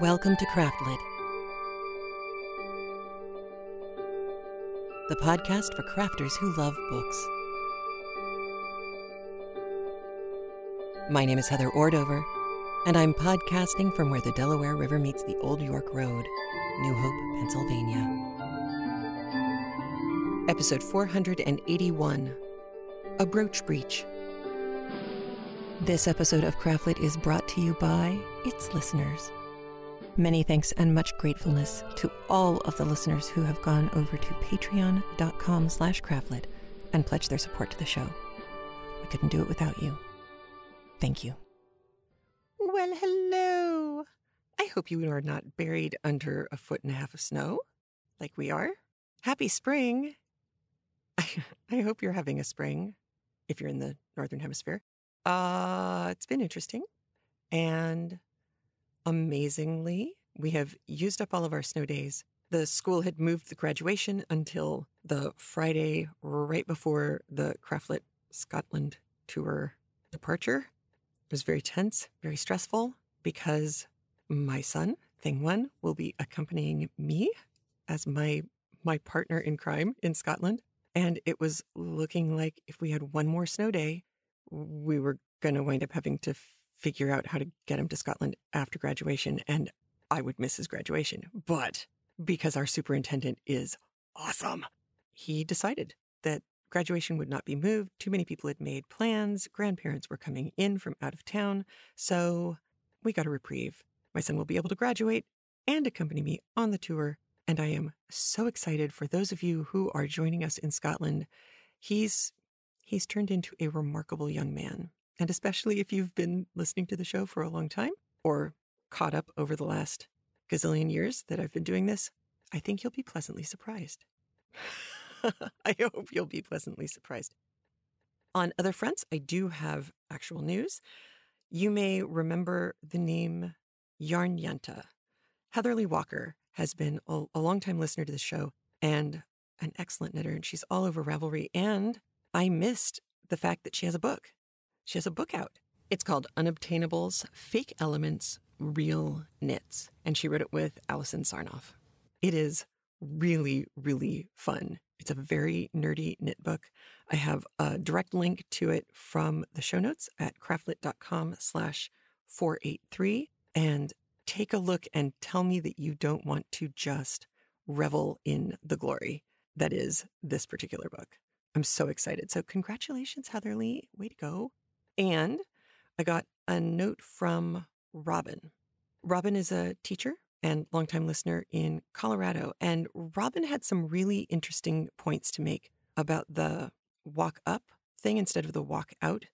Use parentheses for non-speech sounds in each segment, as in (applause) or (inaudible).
Welcome to Craftlit, the podcast for crafters who love books. My name is Heather Ordover, and I'm podcasting from where the Delaware River meets the Old York Road, New Hope, Pennsylvania. Episode 481 A Brooch Breach. This episode of Craftlit is brought to you by its listeners. Many thanks and much gratefulness to all of the listeners who have gone over to patreon.com slash craftlit and pledged their support to the show. We couldn't do it without you. Thank you. Well, hello. I hope you are not buried under a foot and a half of snow like we are. Happy spring. (laughs) I hope you're having a spring if you're in the Northern Hemisphere. Uh, it's been interesting. And amazingly, we have used up all of our snow days. The school had moved the graduation until the Friday right before the Craftlit Scotland tour departure. It was very tense, very stressful because my son, Thing One, will be accompanying me as my my partner in crime in Scotland. And it was looking like if we had one more snow day, we were going to wind up having to figure out how to get him to Scotland after graduation. And I would miss his graduation. But because our superintendent is awesome, he decided that graduation would not be moved. Too many people had made plans. Grandparents were coming in from out of town. So we got a reprieve. My son will be able to graduate and accompany me on the tour. And I am so excited for those of you who are joining us in Scotland. He's he's turned into a remarkable young man. And especially if you've been listening to the show for a long time or caught up over the last gazillion years that I've been doing this, I think you'll be pleasantly surprised. (laughs) I hope you'll be pleasantly surprised. On other fronts, I do have actual news. You may remember the name Yarn Yenta. Heatherly Walker has been a, a longtime listener to the show and an excellent knitter, and she's all over Ravelry. And I missed the fact that she has a book. She has a book out. It's called Unobtainables Fake Elements, Real Knits. And she wrote it with Allison Sarnoff. It is really, really fun. It's a very nerdy knit book. I have a direct link to it from the show notes at craftlit.com slash 483. And take a look and tell me that you don't want to just revel in the glory that is this particular book. I'm so excited. So, congratulations, Heatherly. Way to go. And I got a note from Robin. Robin is a teacher and longtime listener in Colorado. And Robin had some really interesting points to make about the walk up thing instead of the walk out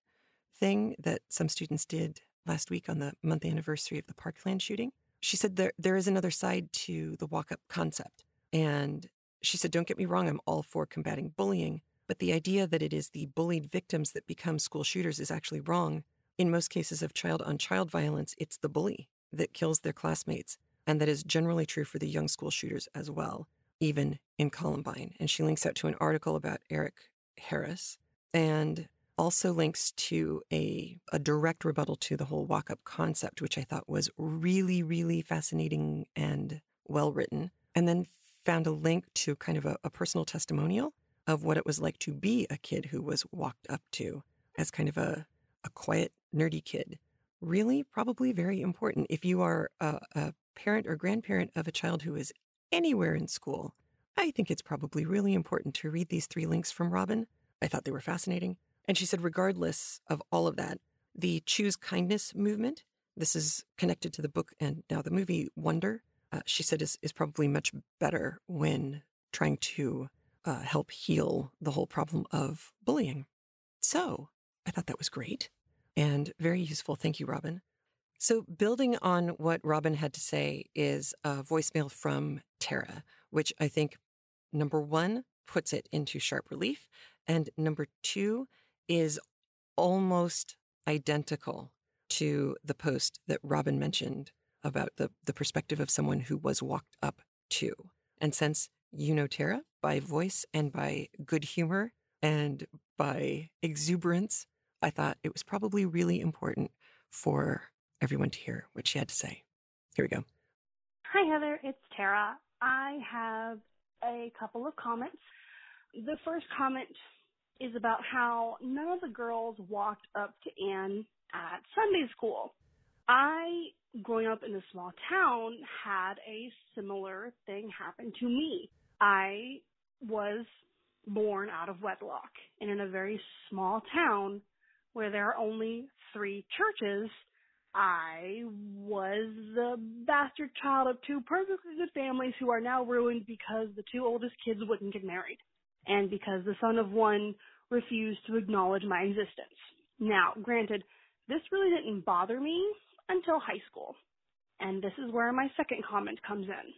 thing that some students did last week on the month anniversary of the Parkland shooting. She said there there is another side to the walk up concept. And she said, Don't get me wrong, I'm all for combating bullying, but the idea that it is the bullied victims that become school shooters is actually wrong. In most cases of child on child violence, it's the bully that kills their classmates. And that is generally true for the young school shooters as well, even in Columbine. And she links out to an article about Eric Harris and also links to a, a direct rebuttal to the whole walk up concept, which I thought was really, really fascinating and well written. And then found a link to kind of a, a personal testimonial of what it was like to be a kid who was walked up to as kind of a, a quiet, nerdy kid. Really, probably very important. If you are a, a parent or grandparent of a child who is anywhere in school, I think it's probably really important to read these three links from Robin. I thought they were fascinating. And she said, regardless of all of that, the Choose Kindness movement, this is connected to the book and now the movie Wonder, uh, she said is, is probably much better when trying to uh, help heal the whole problem of bullying. So I thought that was great and very useful. Thank you, Robin. So, building on what Robin had to say is a voicemail from Tara, which I think number one puts it into sharp relief, and number two is almost identical to the post that Robin mentioned about the, the perspective of someone who was walked up to. And since you know Tara by voice and by good humor and by exuberance, I thought it was probably really important for everyone to hear what she had to say. Here we go. Hi, Heather. It's Tara. I have a couple of comments. The first comment is about how none of the girls walked up to Anne at Sunday school. I, growing up in a small town, had a similar thing happen to me. I was born out of wedlock and in a very small town where there are only three churches, I was the bastard child of two perfectly good families who are now ruined because the two oldest kids wouldn't get married and because the son of one refused to acknowledge my existence. Now, granted, this really didn't bother me until high school. And this is where my second comment comes in.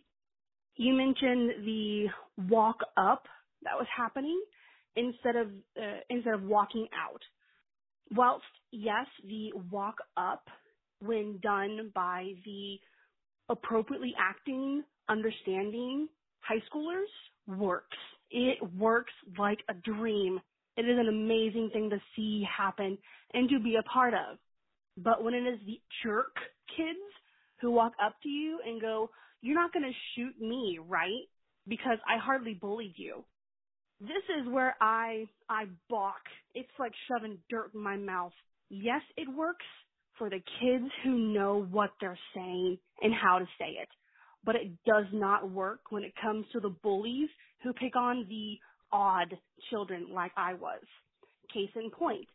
You mentioned the walk up that was happening instead of uh, instead of walking out. Whilst yes, the walk up when done by the appropriately acting, understanding high schoolers works. It works like a dream. It is an amazing thing to see happen and to be a part of. But when it is the jerk kids who walk up to you and go, you're not going to shoot me, right? Because I hardly bullied you. This is where I, I balk. It's like shoving dirt in my mouth. Yes, it works for the kids who know what they're saying and how to say it. But it does not work when it comes to the bullies who pick on the odd children like I was. Case in point,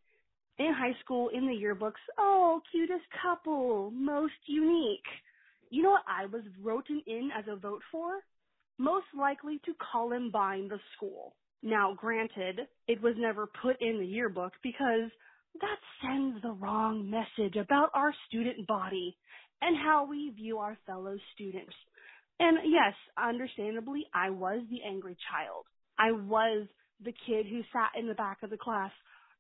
in high school, in the yearbooks, oh, cutest couple, most unique. You know what I was written in as a vote for? Most likely to Columbine the school. Now, granted, it was never put in the yearbook because that sends the wrong message about our student body and how we view our fellow students. And yes, understandably, I was the angry child. I was the kid who sat in the back of the class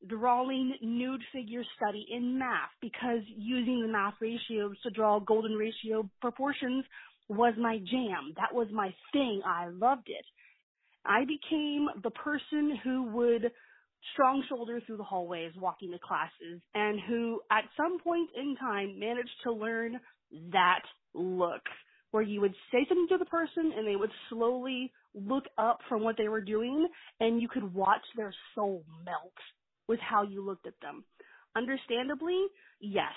drawing nude figure study in math because using the math ratios to draw golden ratio proportions was my jam. That was my thing. I loved it. I became the person who would strong shoulder through the hallways walking to classes and who at some point in time managed to learn that look where you would say something to the person and they would slowly look up from what they were doing and you could watch their soul melt with how you looked at them. Understandably, yes,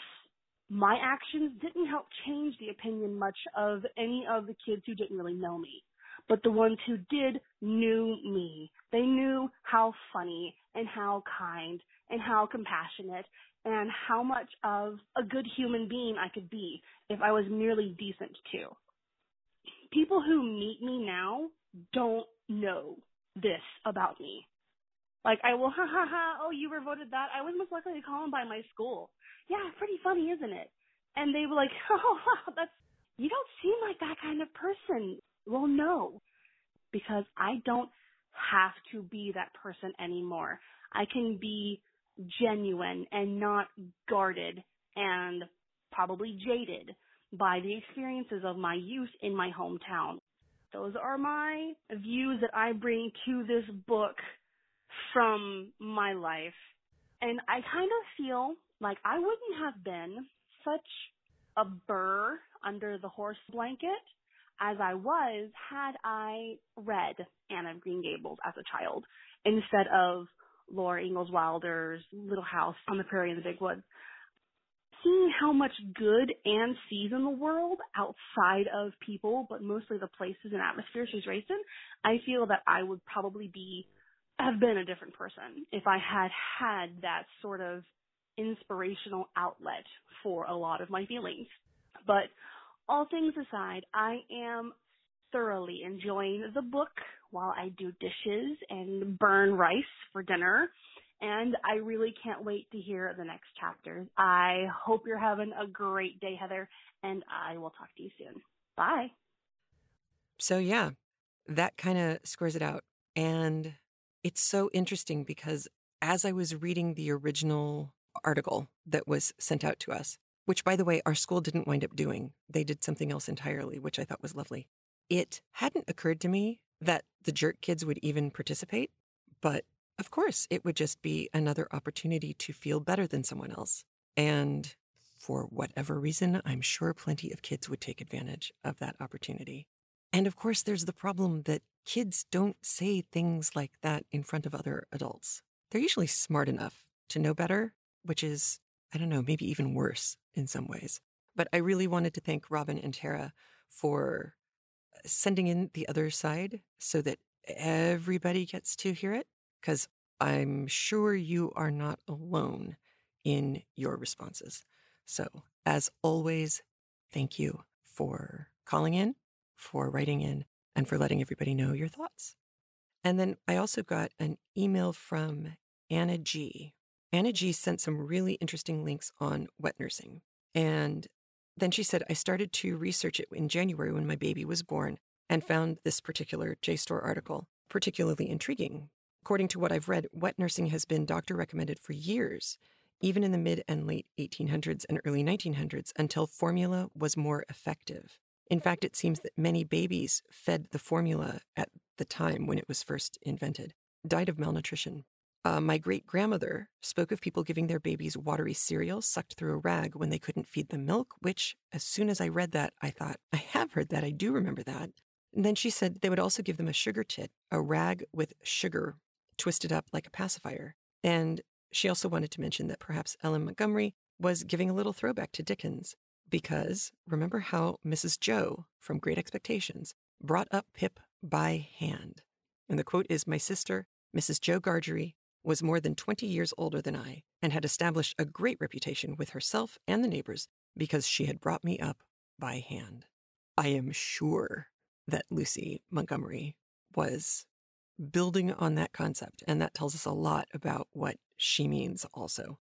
my actions didn't help change the opinion much of any of the kids who didn't really know me. But the ones who did knew me. They knew how funny and how kind and how compassionate and how much of a good human being I could be if I was merely decent too. People who meet me now don't know this about me. Like I will, ha ha ha, oh you were voted that. I was most likely to by my school. Yeah, pretty funny, isn't it? And they were like, (laughs) oh wow, that's, you don't seem like that kind of person. Well, no, because I don't have to be that person anymore. I can be genuine and not guarded and probably jaded by the experiences of my youth in my hometown. Those are my views that I bring to this book from my life. And I kind of feel like I wouldn't have been such a burr under the horse blanket as I was had I read Anne of Green Gables as a child instead of Laura Ingalls Wilder's Little House on the Prairie in the Big Woods. Seeing how much good Anne sees in the world outside of people, but mostly the places and atmosphere she's raised in, I feel that I would probably be have been a different person if I had had that sort of inspirational outlet for a lot of my feelings. But all things aside, I am thoroughly enjoying the book while I do dishes and burn rice for dinner. And I really can't wait to hear the next chapters. I hope you're having a great day, Heather, and I will talk to you soon. Bye. So, yeah, that kind of squares it out. And it's so interesting because as I was reading the original article that was sent out to us, which by the way, our school didn't wind up doing, they did something else entirely, which I thought was lovely. It hadn't occurred to me that the jerk kids would even participate, but of course, it would just be another opportunity to feel better than someone else. And for whatever reason, I'm sure plenty of kids would take advantage of that opportunity. And of course, there's the problem that kids don't say things like that in front of other adults. They're usually smart enough to know better, which is, I don't know, maybe even worse in some ways. But I really wanted to thank Robin and Tara for uh, sending in the other side so that everybody gets to hear it, because I'm sure you are not alone in your responses. So, as always, thank you for calling in, for writing in, and for letting everybody know your thoughts. And then I also got an email from Anna G. Anna G sent some really interesting links on wet nursing. And then she said, I started to research it in January when my baby was born and found this particular JSTOR article particularly intriguing. According to what I've read, wet nursing has been doctor recommended for years even in the mid and late 1800s and early 1900s, until formula was more effective. In fact, it seems that many babies fed the formula at the time when it was first invented died of malnutrition. Uh, my great grandmother spoke of people giving their babies watery cereal sucked through a rag when they couldn't feed them milk, which, as soon as I read that, I thought, I have heard that. I do remember that. And then she said they would also give them a sugar tit, a rag with sugar twisted up like a pacifier. And she also wanted to mention that perhaps L.M. Montgomery was giving a little throwback to Dickens because remember how Mrs. Joe from Great Expectations brought up Pip by hand. And the quote is My sister, Mrs. Joe Gargery, was more than 20 years older than I and had established a great reputation with herself and the neighbors because she had brought me up by hand. I am sure that Lucy Montgomery was building on that concept, and that tells us a lot about what she means also.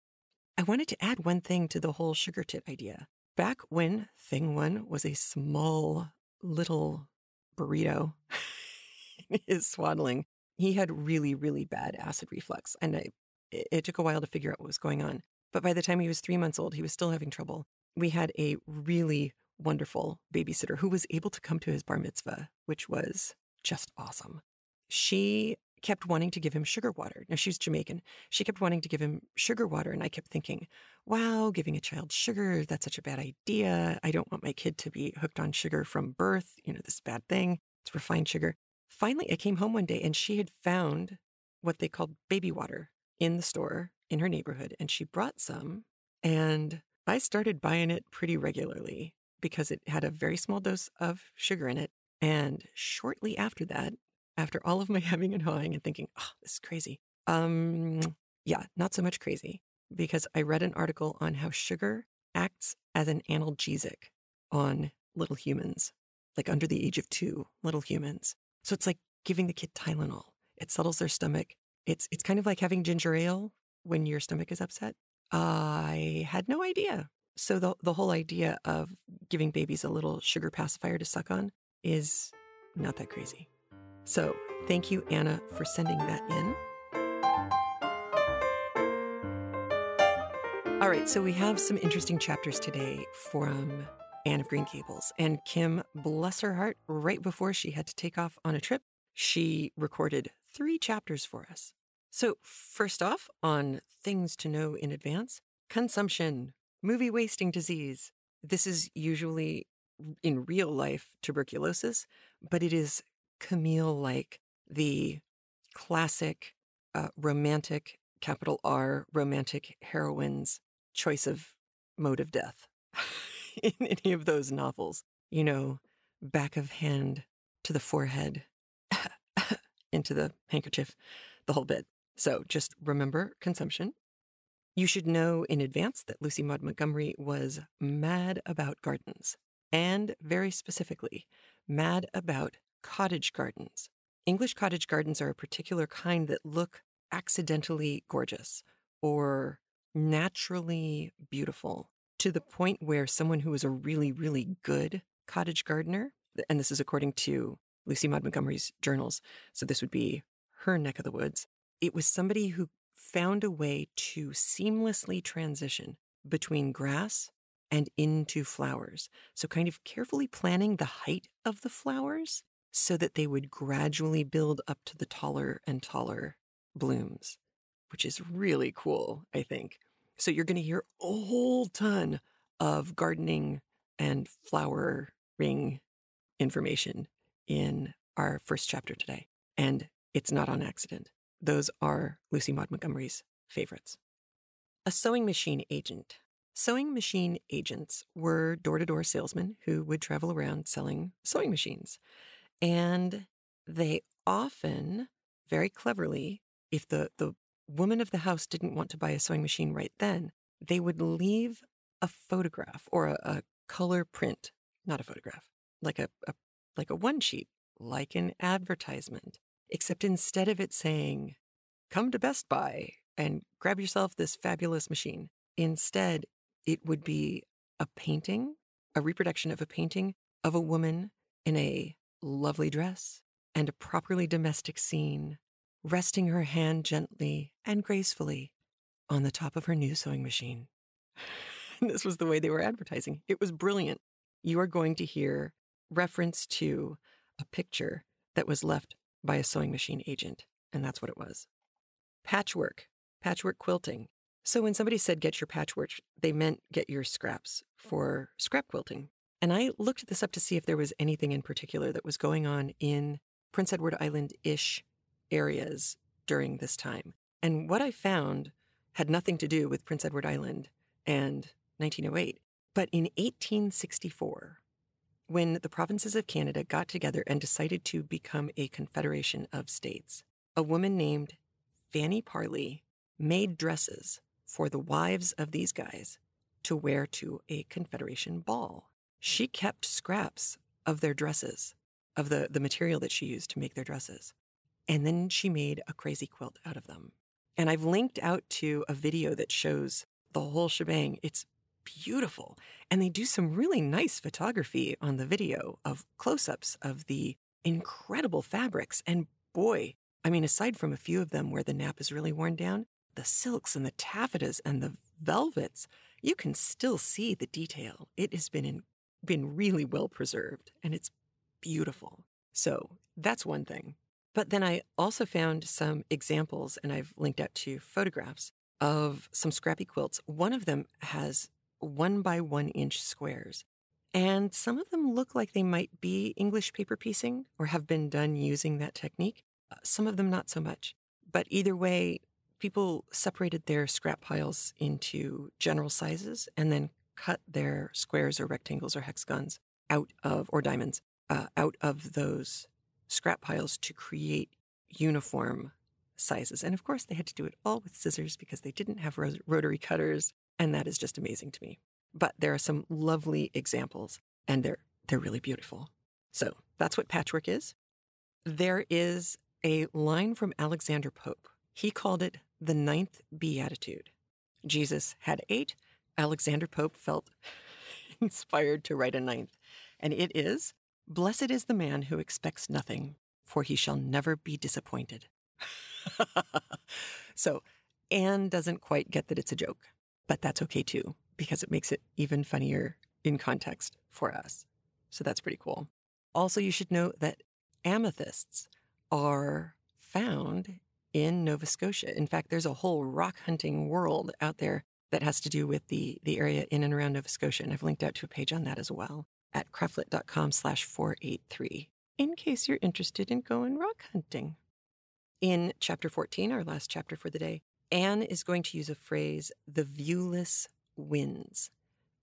I wanted to add one thing to the whole sugar tit idea. Back when Thing One was a small little burrito (laughs) in his swaddling, he had really, really bad acid reflux. And I, it took a while to figure out what was going on. But by the time he was three months old, he was still having trouble. We had a really wonderful babysitter who was able to come to his bar mitzvah, which was just awesome. She kept wanting to give him sugar water. Now, she's Jamaican. She kept wanting to give him sugar water. And I kept thinking, wow, giving a child sugar, that's such a bad idea. I don't want my kid to be hooked on sugar from birth. You know, this bad thing. It's refined sugar. Finally, I came home one day and she had found what they called baby water in the store in her neighborhood. And she brought some. And I started buying it pretty regularly because it had a very small dose of sugar in it. And shortly after that, after all of my (laughs) hemming and hawing and thinking, oh, this is crazy. Um, yeah, not so much crazy because I read an article on how sugar acts as an analgesic on little humans, like under the age of two, little humans. So it's like giving the kid Tylenol. It settles their stomach. It's it's kind of like having ginger ale when your stomach is upset. I had no idea. So the the whole idea of giving babies a little sugar pacifier to suck on is not that crazy. So thank you, Anna, for sending that in. All right, so we have some interesting chapters today from Anne of Green Gables. And Kim, bless her heart, right before she had to take off on a trip, she recorded three chapters for us. So, first off, on things to know in advance consumption, movie wasting disease. This is usually in real life tuberculosis, but it is Camille like the classic uh, romantic, capital R, romantic heroine's choice of mode of death (laughs) (laughs) in any of those novels. You know, back of hand to the forehead, (laughs) into the handkerchief, the whole bit. So just remember consumption. You should know in advance that Lucy Maud Montgomery was mad about gardens, and very specifically, mad about cottage gardens. English cottage gardens are a particular kind that look accidentally gorgeous or naturally beautiful to the point where someone who was a really, really good cottage gardener, and this is according to Lucy Maud Montgomery's journals, so this would be her neck of the woods, it was somebody who found a way to seamlessly transition between grass and into flowers. So, kind of carefully planning the height of the flowers so that they would gradually build up to the taller and taller blooms, which is really cool, I think. So you're going to hear a whole ton of gardening and flowering information in our first chapter today. And it's not on accident. Those are Lucy Maud Montgomery's favorites. A sewing machine agent. Sewing machine agents were door to door salesmen who would travel around selling sewing machines. And they often, very cleverly, if the, the woman of the house didn't want to buy a sewing machine right then, they would leave a photograph or a, a color print, not a photograph, like a, a like a one sheet, like an advertisement, except instead of it saying, come to Best Buy and grab yourself this fabulous machine, instead it would be a painting, a reproduction of a painting of a woman in a lovely dress and a properly domestic scene, resting her hand gently and gracefully on the top of her new sewing machine. (laughs) this was the way they were advertising. It was brilliant. You are going to hear reference to a picture that was left by a sewing machine agent, and that's what it was. Patchwork, patchwork quilting. So when somebody said get your patchwork, they meant get your scraps for scrap quilting. And I looked this up to see if there was anything in particular that was going on in Prince Edward Island ish areas during this time. And what I found had nothing to do with Prince Edward Island and 1908. But in 1864, when the provinces of Canada got together and decided to become a confederation of states, a woman named Fanny Parley made dresses for the wives of these guys to wear to a confederation ball. She kept scraps of their dresses, of the, the material that she used to make their dresses. And then she made a crazy quilt out of them. And I've linked out to a video that shows the whole shebang. It's beautiful. And they do some really nice photography on the video of close ups of the incredible fabrics. And boy, I mean, aside from a few of them where the nap is really worn down, the silks and the taffetas and the velvets, you can still see the detail. It has been in, been really well preserved and it's beautiful. So that's one thing. But then I also found some examples, and I've linked out to photographs of some scrappy quilts. One of them has one by one inch squares. And some of them look like they might be English paper piecing or have been done using that technique. Uh, some of them not so much. But either way, people separated their scrap piles into general sizes and then cut their squares or rectangles or hexagons out of, or diamonds, uh, out of those scrap piles to create uniform sizes. And of course, they had to do it all with scissors because they didn't have rotary cutters and that is just amazing to me. But there are some lovely examples and they're they're really beautiful. So that's what patchwork is. There is a line from Alexander Pope. He called it the ninth beatitude. Jesus had eight. Alexander Pope felt (laughs) inspired to write a ninth. And it is Blessed is the man who expects nothing, for he shall never be disappointed. (laughs) so Anne doesn't quite get that it's a joke but that's okay too, because it makes it even funnier in context for us. So that's pretty cool. Also, you should know that amethysts are found in Nova Scotia. In fact, there's a whole rock hunting world out there that has to do with the, the area in and around Nova Scotia. And I've linked out to a page on that as well at craftlit.com slash 483 in case you're interested in going rock hunting. In chapter 14, our last chapter for the day, Anne is going to use a phrase, the viewless winds.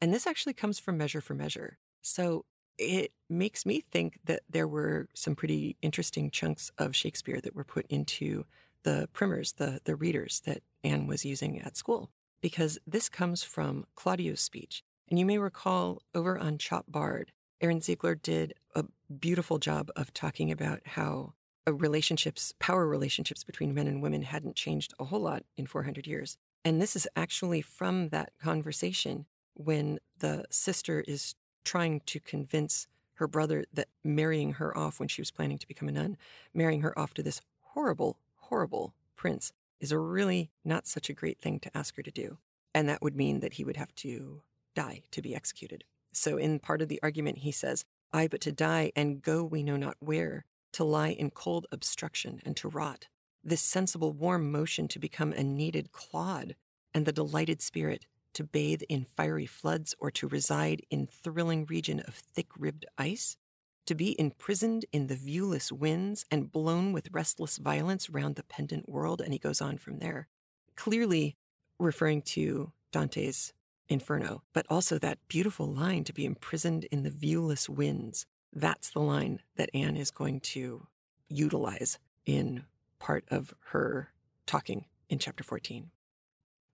And this actually comes from Measure for Measure. So it makes me think that there were some pretty interesting chunks of Shakespeare that were put into the primers, the, the readers that Anne was using at school, because this comes from Claudio's speech. And you may recall over on Chop Bard, Ehren Ziegler did a beautiful job of talking about how relationships, power relationships between men and women hadn't changed a whole lot in 400 years. And this is actually from that conversation when the sister is trying to convince her brother that marrying her off when she was planning to become a nun, marrying her off to this horrible, horrible prince is a really not such a great thing to ask her to do. And that would mean that he would have to die to be executed. So, in part of the argument, he says, Ay, but to die and go we know not where, to lie in cold obstruction and to rot, this sensible warm motion to become a kneaded clod, and the delighted spirit to bathe in fiery floods or to reside in thrilling region of thick-ribbed ice, to be imprisoned in the viewless winds and blown with restless violence round the pendant world, and he goes on from there. Clearly referring to Dante's Inferno, but also that beautiful line to be imprisoned in the viewless winds. That's the line that Anne is going to utilize in part of her talking in chapter 14.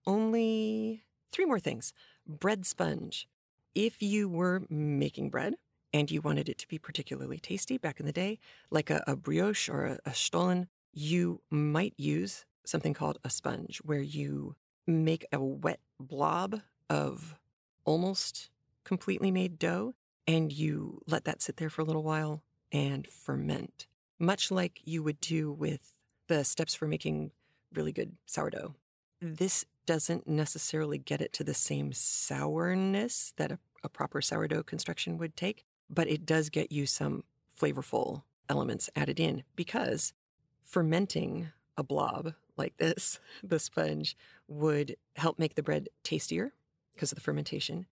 Only three more things. Bread sponge. If you were making bread and you wanted it to be particularly tasty back in the day, like a, a brioche or a, a stollen, you might use something called a sponge, where you make a wet blob of almost completely made dough and you let that sit there for a little while and ferment, much like you would do with the steps for making really good sourdough. This doesn't necessarily get it to the same sourness that a, a proper sourdough construction would take, but it does get you some flavorful elements added in because fermenting a blob like this, (laughs) the sponge, would help make the bread tastier because of the fermentation.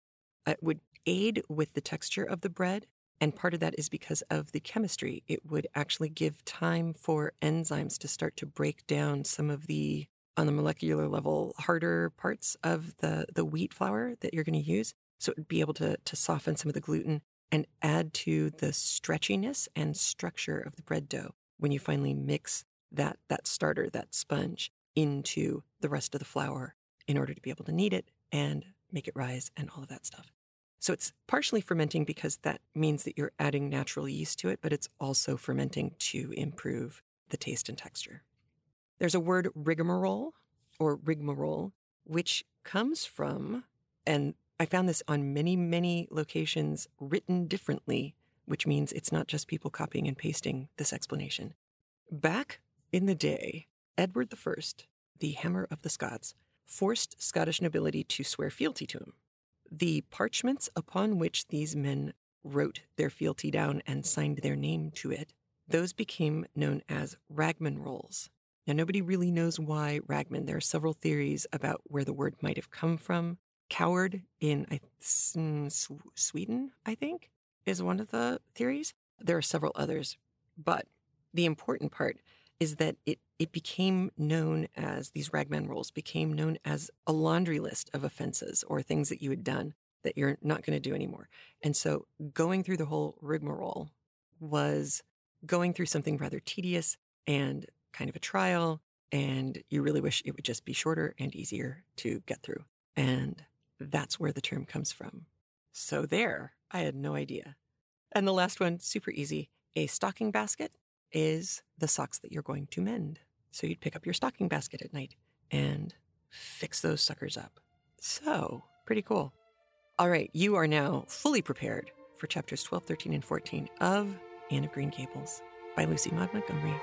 It would aid with the texture of the bread. And part of that is because of the chemistry. It would actually give time for enzymes to start to break down some of the, on the molecular level, harder parts of the, the wheat flour that you're going to use. So it would be able to, to soften some of the gluten and add to the stretchiness and structure of the bread dough when you finally mix that, that starter, that sponge, into the rest of the flour in order to be able to knead it and make it rise and all of that stuff. So it's partially fermenting because that means that you're adding natural yeast to it, but it's also fermenting to improve the taste and texture. There's a word rigmarole or rigmarole, which comes from, and I found this on many, many locations written differently, which means it's not just people copying and pasting this explanation. Back in the day, Edward I, the Hammer of the Scots, forced Scottish nobility to swear fealty to him. The parchments upon which these men wrote their fealty down and signed their name to it, those became known as ragman rolls. Now, nobody really knows why ragman. There are several theories about where the word might have come from. Coward in mm, Sweden, I think, is one of the theories. There are several others, but the important part is that it, it became known as these ragman rolls became known as a laundry list of offenses or things that you had done that you're not going to do anymore. And so going through the whole rigmarole was going through something rather tedious and kind of a trial. And you really wish it would just be shorter and easier to get through. And that's where the term comes from. So there, I had no idea. And the last one, super easy a stocking basket is the socks that you're going to mend. So you'd pick up your stocking basket at night and fix those suckers up. So, pretty cool. All right, you are now fully prepared for chapters 12, 13, and 14 of Anne of Green Gables by Lucy Maud Montgomery,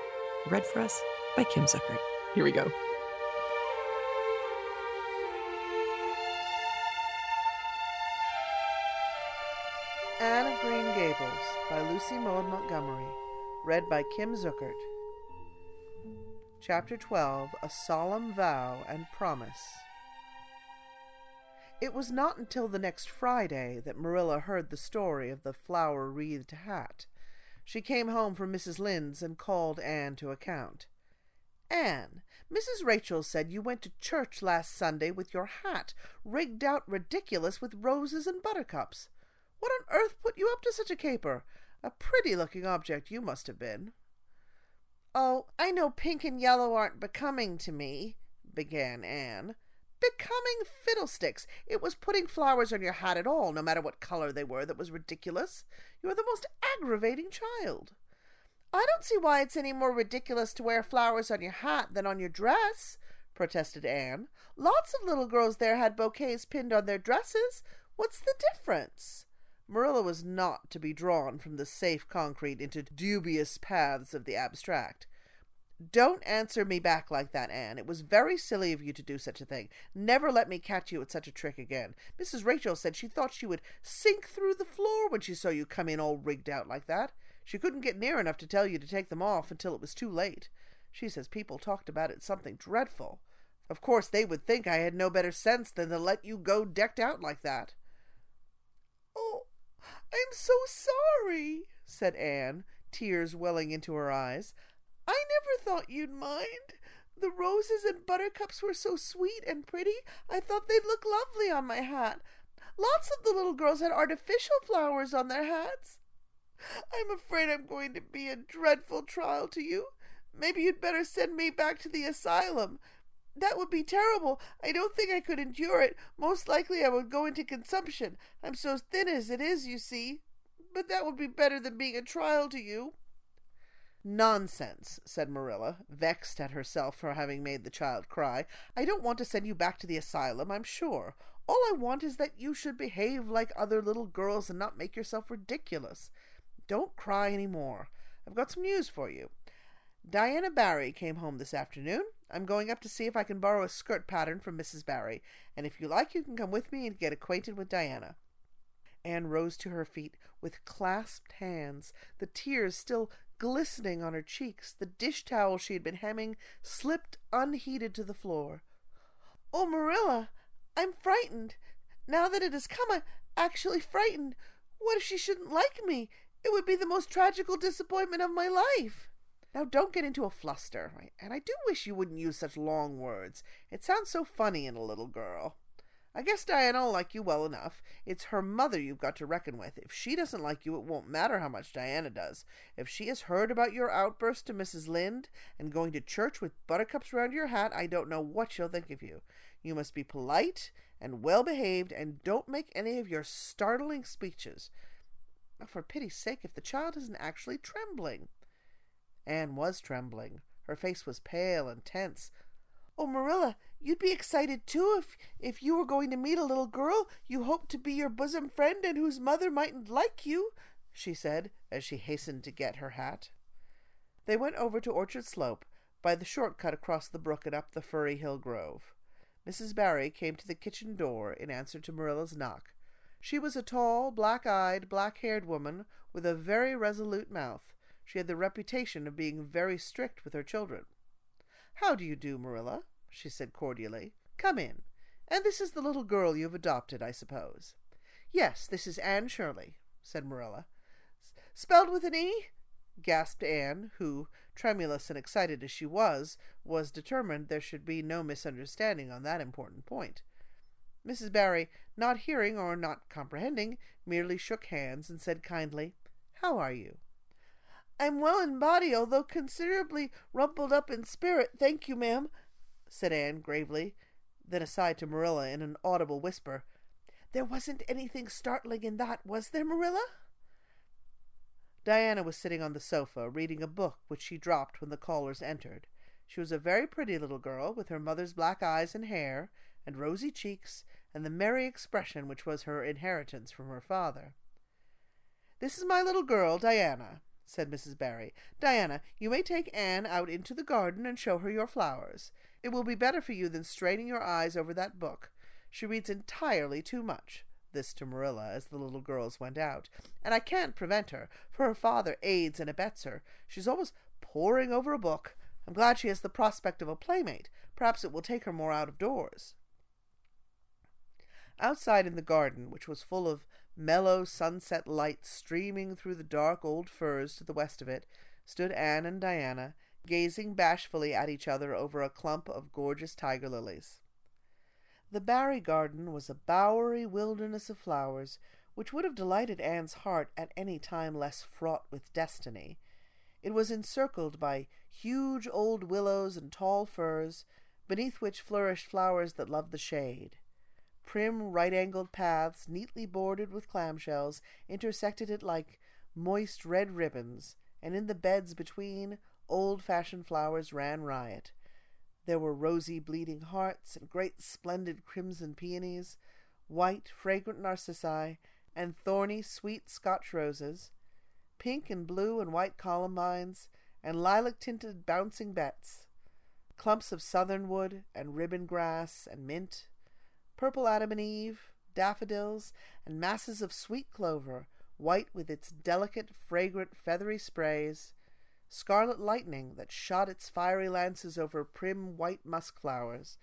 read for us by Kim Zuckert. Here we go. Anne of Green Gables by Lucy Maud Montgomery read by Kim Zuckert. Chapter 12 A Solemn Vow and Promise. It was not until the next Friday that Marilla heard the story of the flower wreathed hat. She came home from Mrs. Lynde's and called Anne to account. Anne, Mrs. Rachel said you went to church last Sunday with your hat rigged out ridiculous with roses and buttercups. What on earth put you up to such a caper? A pretty looking object you must have been. Oh, I know pink and yellow aren't becoming to me, began Anne. Becoming fiddlesticks! It was putting flowers on your hat at all, no matter what color they were, that was ridiculous. You are the most aggravating child. I don't see why it's any more ridiculous to wear flowers on your hat than on your dress, protested Anne. Lots of little girls there had bouquets pinned on their dresses. What's the difference? Marilla was not to be drawn from the safe concrete into dubious paths of the abstract. Don't answer me back like that, Anne. It was very silly of you to do such a thing. Never let me catch you at such a trick again. Mrs. Rachel said she thought she would sink through the floor when she saw you come in all rigged out like that. She couldn't get near enough to tell you to take them off until it was too late. She says people talked about it something dreadful. Of course, they would think I had no better sense than to let you go decked out like that. Oh, I'm so sorry, said Anne, tears welling into her eyes. I never thought you'd mind. The roses and buttercups were so sweet and pretty, I thought they'd look lovely on my hat. Lots of the little girls had artificial flowers on their hats. I'm afraid I'm going to be a dreadful trial to you. Maybe you'd better send me back to the asylum. That would be terrible. I don't think I could endure it. Most likely I would go into consumption. I'm so thin as it is, you see. But that would be better than being a trial to you. Nonsense, said Marilla, vexed at herself for having made the child cry. I don't want to send you back to the asylum, I'm sure. All I want is that you should behave like other little girls and not make yourself ridiculous. Don't cry any more. I've got some news for you. Diana Barry came home this afternoon. I'm going up to see if I can borrow a skirt pattern from Mrs. Barry, and if you like, you can come with me and get acquainted with Diana. Anne rose to her feet with clasped hands, the tears still glistening on her cheeks. The dish towel she had been hemming slipped unheeded to the floor. Oh, Marilla, I'm frightened. Now that it has come, I'm actually frightened. What if she shouldn't like me? It would be the most tragical disappointment of my life. Now, don't get into a fluster, and I do wish you wouldn't use such long words. It sounds so funny in a little girl. I guess Diana will like you well enough. It's her mother you've got to reckon with. If she doesn't like you, it won't matter how much Diana does. If she has heard about your outburst to Mrs. Lynde and going to church with buttercups round your hat, I don't know what she'll think of you. You must be polite and well behaved, and don't make any of your startling speeches. For pity's sake, if the child isn't actually trembling. Anne was trembling. Her face was pale and tense. Oh, Marilla, you'd be excited too if if you were going to meet a little girl you hoped to be your bosom friend and whose mother mightn't like you, she said as she hastened to get her hat. They went over to Orchard Slope by the short cut across the brook and up the Firry Hill Grove. Mrs. Barry came to the kitchen door in answer to Marilla's knock. She was a tall, black eyed, black haired woman with a very resolute mouth. She had the reputation of being very strict with her children. How do you do, Marilla? she said cordially. Come in. And this is the little girl you have adopted, I suppose. Yes, this is Anne Shirley, said Marilla. Spelled with an E? gasped Anne, who, tremulous and excited as she was, was determined there should be no misunderstanding on that important point. Mrs. Barry, not hearing or not comprehending, merely shook hands and said kindly, How are you? I'm well in body, although considerably rumpled up in spirit, thank you, ma'am, said Anne gravely, then aside to Marilla in an audible whisper. There wasn't anything startling in that, was there, Marilla? Diana was sitting on the sofa, reading a book which she dropped when the callers entered. She was a very pretty little girl, with her mother's black eyes and hair, and rosy cheeks, and the merry expression which was her inheritance from her father. This is my little girl, Diana, said Mrs. Barry. Diana, you may take Anne out into the garden and show her your flowers. It will be better for you than straining your eyes over that book. She reads entirely too much. This to Marilla as the little girls went out. And I can't prevent her, for her father aids and abets her. She's always poring over a book. I'm glad she has the prospect of a playmate. Perhaps it will take her more out of doors. Outside in the garden, which was full of mellow sunset light streaming through the dark old firs to the west of it, stood Anne and Diana, gazing bashfully at each other over a clump of gorgeous tiger lilies. The Barry garden was a bowery wilderness of flowers, which would have delighted Anne's heart at any time less fraught with destiny. It was encircled by huge old willows and tall firs, beneath which flourished flowers that loved the shade. Prim right angled paths, neatly bordered with clamshells, intersected it like moist red ribbons, and in the beds between old fashioned flowers ran riot. There were rosy bleeding hearts and great splendid crimson peonies, white fragrant narcissi, and thorny sweet Scotch roses, pink and blue and white columbines, and lilac tinted bouncing bets, clumps of southernwood and ribbon grass and mint, purple Adam and Eve, daffodils, and masses of sweet clover, white with its delicate, fragrant, feathery sprays, scarlet lightning that shot its fiery lances over prim white musk flowers,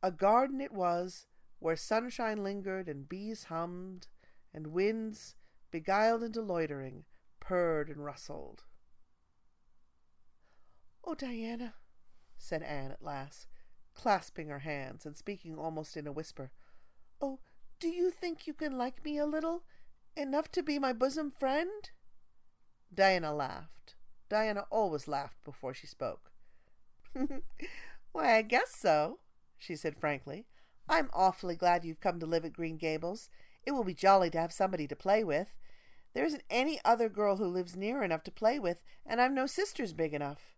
A garden it was, where sunshine lingered and bees hummed, and winds, beguiled into loitering, purred and rustled. Oh, Diana, said Anne at last, clasping her hands and speaking almost in a whisper. Oh, do you think you can like me a little? Enough to be my bosom friend? Diana laughed. Diana always laughed before she spoke. (laughs) Why, I guess so, she said frankly. I'm awfully glad you've come to live at Green Gables. It will be jolly to have somebody to play with. There isn't any other girl who lives near enough to play with, and I've no sisters big enough.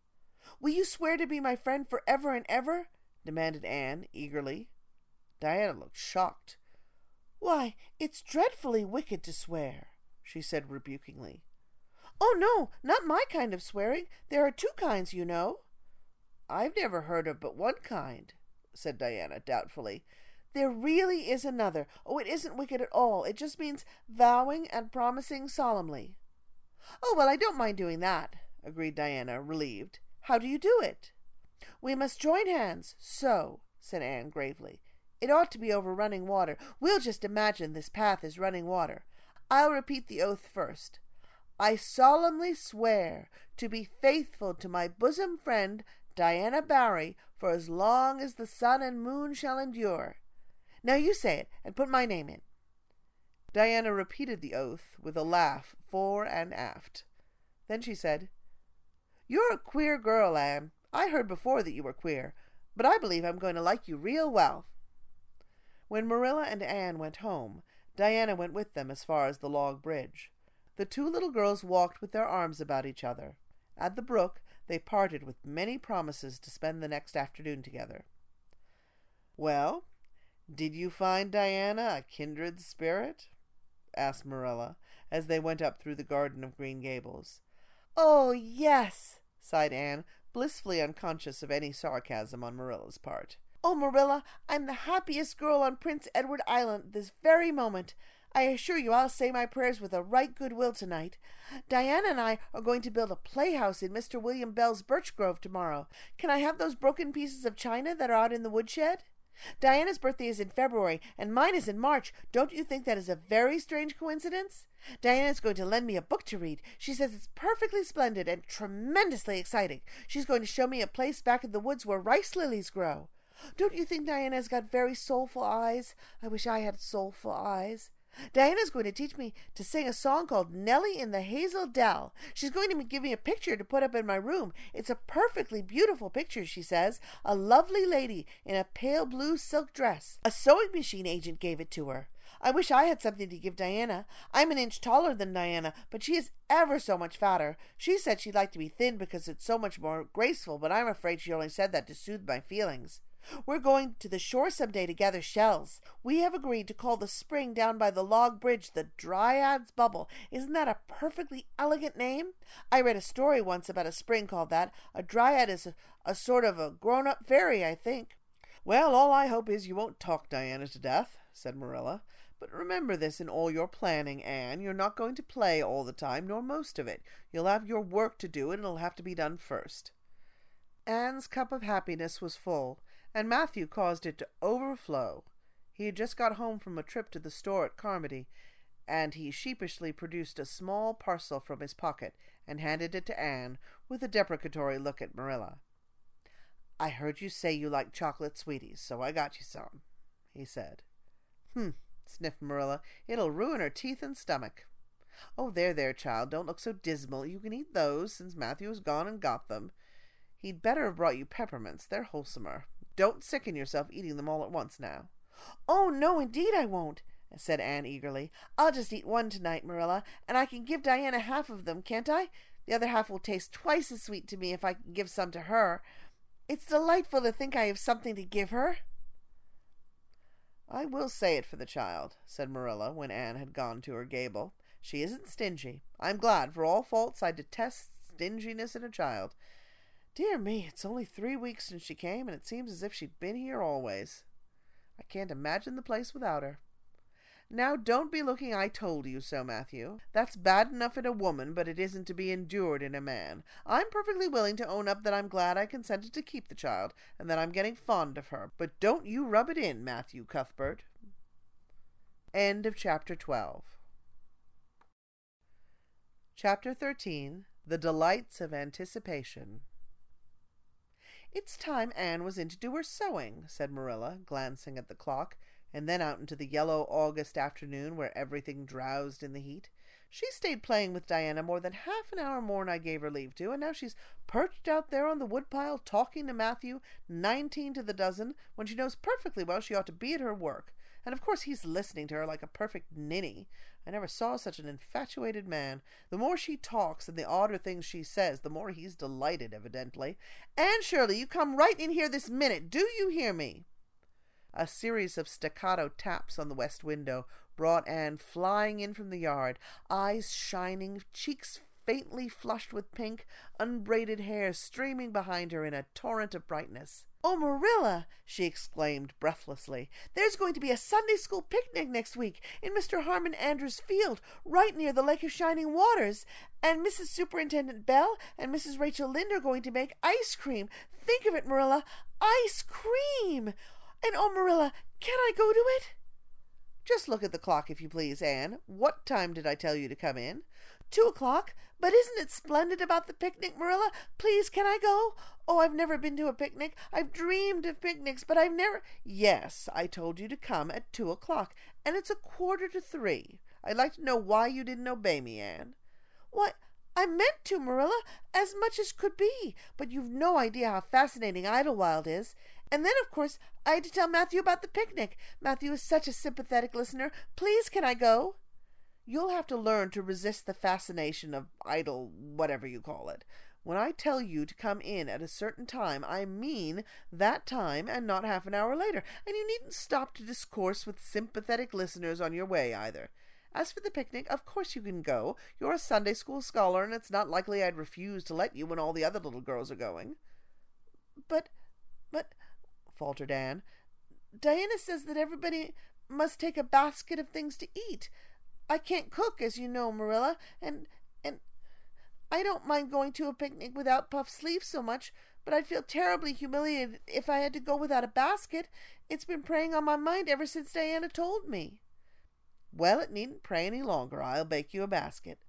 Will you swear to be my friend for ever and ever? Demanded Anne eagerly. Diana looked shocked. Why, it's dreadfully wicked to swear, she said rebukingly. Oh, no, not my kind of swearing. There are two kinds, you know. I've never heard of but one kind, said Diana doubtfully. There really is another. Oh, it isn't wicked at all. It just means vowing and promising solemnly. Oh, well, I don't mind doing that, agreed Diana, relieved. How do you do it? We must join hands, so, said Anne gravely. It ought to be over running water. We'll just imagine this path is running water. I'll repeat the oath first. I solemnly swear to be faithful to my bosom friend, Diana Barry, for as long as the sun and moon shall endure. Now you say it, and put my name in. Diana repeated the oath with a laugh fore and aft. Then she said, You're a queer girl, Anne. I heard before that you were queer, but I believe I'm going to like you real well. When Marilla and Anne went home, Diana went with them as far as the log bridge. The two little girls walked with their arms about each other. At the brook, they parted with many promises to spend the next afternoon together. Well, did you find Diana a kindred spirit? asked Marilla, as they went up through the garden of Green Gables. Oh, yes, sighed Anne, blissfully unconscious of any sarcasm on Marilla's part. Oh, Marilla, I'm the happiest girl on Prince Edward Island this very moment. I assure you I'll say my prayers with a right good will tonight. Diana and I are going to build a playhouse in Mr. William Bell's birch grove tomorrow. Can I have those broken pieces of china that are out in the woodshed? Diana's birthday is in February, and mine is in March. Don't you think that is a very strange coincidence? Diana is going to lend me a book to read. She says it's perfectly splendid and tremendously exciting. She's going to show me a place back in the woods where rice lilies grow. Don't you think Diana's got very soulful eyes? I wish I had soulful eyes. Diana's going to teach me to sing a song called Nellie in the Hazel Dell. She's going to give me a picture to put up in my room. It's a perfectly beautiful picture, she says. A lovely lady in a pale blue silk dress. A sewing machine agent gave it to her. I wish I had something to give Diana. I'm an inch taller than Diana, but she is ever so much fatter. She said she'd like to be thin because it's so much more graceful, but I'm afraid she only said that to soothe my feelings. We're going to the shore some day to gather shells. We have agreed to call the spring down by the log bridge the Dryad's Bubble. Isn't that a perfectly elegant name? I read a story once about a spring called that. A dryad is a, a sort of a grown up fairy, I think. Well, all I hope is you won't talk Diana to death, said Marilla. But remember this in all your planning, Anne. You're not going to play all the time, nor most of it. You'll have your work to do, and it'll have to be done first. Anne's cup of happiness was full and Matthew caused it to overflow. He had just got home from a trip to the store at Carmody, and he sheepishly produced a small parcel from his pocket and handed it to Anne with a deprecatory look at Marilla. I heard you say you like chocolate sweeties, so I got you some, he said. Hm, sniffed Marilla. It'll ruin her teeth and stomach. Oh, there, there, child, don't look so dismal. You can eat those, since Matthew has gone and got them. He'd better have brought you peppermints. They're wholesomer. Don't sicken yourself eating them all at once now. Oh, no, indeed I won't, said Anne eagerly. I'll just eat one tonight, Marilla, and I can give Diana half of them, can't I? The other half will taste twice as sweet to me if I can give some to her. It's delightful to think I have something to give her. I will say it for the child, said Marilla when Anne had gone to her gable. She isn't stingy. I'm glad. For all faults, I detest stinginess in a child. Dear me, it's only three weeks since she came, and it seems as if she'd been here always. I can't imagine the place without her. Now don't be looking I told you so, Matthew. That's bad enough in a woman, but it isn't to be endured in a man. I'm perfectly willing to own up that I'm glad I consented to keep the child, and that I'm getting fond of her. But don't you rub it in, Matthew Cuthbert. End of chapter 12. Chapter 13 The Delights of Anticipation. It's time Anne was in to do her sewing, said Marilla, glancing at the clock, and then out into the yellow August afternoon where everything drowsed in the heat. She stayed playing with Diana more than half an hour more'n I gave her leave to, and now she's perched out there on the woodpile talking to Matthew, nineteen to the dozen, when she knows perfectly well she ought to be at her work. And of course he's listening to her like a perfect ninny. I never saw such an infatuated man. The more she talks and the odder things she says, the more he's delighted, evidently. Anne Shirley, you come right in here this minute. Do you hear me? A series of staccato taps on the west window brought Anne flying in from the yard, eyes shining, cheeks faintly flushed with pink, unbraided hair streaming behind her in a torrent of brightness. Oh, Marilla, she exclaimed breathlessly, there's going to be a Sunday school picnic next week in Mr. Harmon Andrews' field, right near the Lake of Shining Waters, and Mrs. Superintendent Bell and Mrs. Rachel Lynde are going to make ice cream. Think of it, Marilla, ice cream! And oh, Marilla, can I go to it? Just look at the clock, if you please, Anne. What time did I tell you to come in? Two o'clock. But isn't it splendid about the picnic, Marilla? Please, can I go? Oh, I've never been to a picnic. I've dreamed of picnics, but I've never. Yes, I told you to come at two o'clock, and it's a quarter to three. I'd like to know why you didn't obey me, Anne. Why, I meant to, Marilla, as much as could be, but you've no idea how fascinating Idlewild is. And then, of course, I had to tell Matthew about the picnic. Matthew is such a sympathetic listener. Please, can I go? You'll have to learn to resist the fascination of idle whatever you call it. When I tell you to come in at a certain time, I mean that time and not half an hour later, and you needn't stop to discourse with sympathetic listeners on your way either. As for the picnic, of course you can go. You're a Sunday school scholar, and it's not likely I'd refuse to let you when all the other little girls are going. But, but, faltered Anne, Diana says that everybody must take a basket of things to eat. I can't cook, as you know, Marilla, and and I don't mind going to a picnic without puffed sleeves so much, but I'd feel terribly humiliated if I had to go without a basket. It's been preying on my mind ever since Diana told me. Well, it needn't prey any longer. I'll bake you a basket.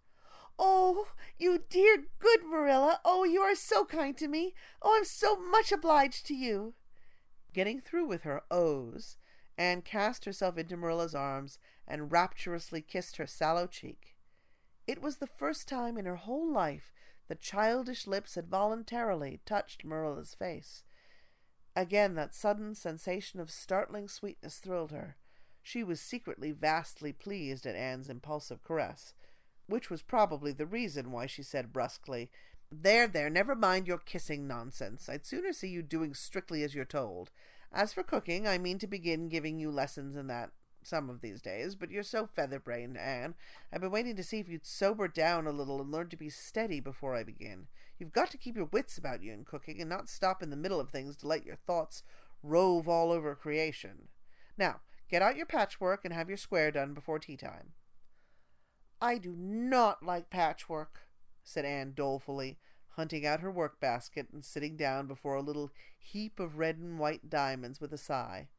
Oh, you dear good Marilla. Oh, you are so kind to me. Oh, I'm so much obliged to you. Getting through with her ohs, Anne cast herself into Marilla's arms and rapturously kissed her sallow cheek. It was the first time in her whole life that childish lips had voluntarily touched Marilla's face. Again that sudden sensation of startling sweetness thrilled her. She was secretly vastly pleased at Anne's impulsive caress, which was probably the reason why she said brusquely, There, there, never mind your kissing nonsense. I'd sooner see you doing strictly as you're told. As for cooking, I mean to begin giving you lessons in that some of these days, but you're so feather-brained, Anne. I've been waiting to see if you'd sober down a little and learn to be steady before I begin. You've got to keep your wits about you in cooking and not stop in the middle of things to let your thoughts rove all over creation. Now, get out your patchwork and have your square done before tea time. I do not like patchwork, said Anne dolefully, hunting out her work basket and sitting down before a little heap of red and white diamonds with a sigh.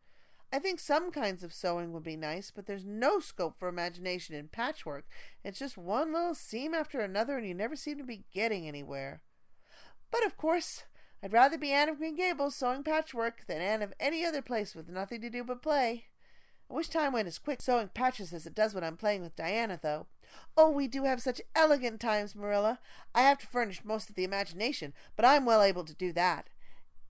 I think some kinds of sewing would be nice, but there's no scope for imagination in patchwork. It's just one little seam after another, and you never seem to be getting anywhere. But of course, I'd rather be Anne of Green Gables sewing patchwork than Anne of any other place with nothing to do but play. I wish time went as quick sewing patches as it does when I'm playing with Diana, though. Oh, we do have such elegant times, Marilla. I have to furnish most of the imagination, but I'm well able to do that.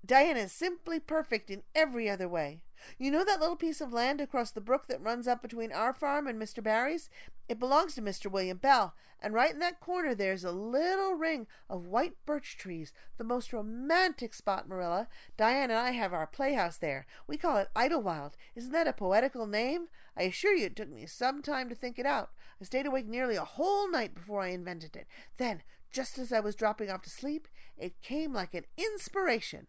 Diana is simply perfect in every other way. You know that little piece of land across the brook that runs up between our farm and Mr. Barry's? It belongs to Mr. William Bell, and right in that corner there's a little ring of white birch trees, the most romantic spot, Marilla. Diana and I have our playhouse there. We call it Idlewild. Isn't that a poetical name? I assure you it took me some time to think it out. I stayed awake nearly a whole night before I invented it. Then, just as I was dropping off to sleep, it came like an inspiration.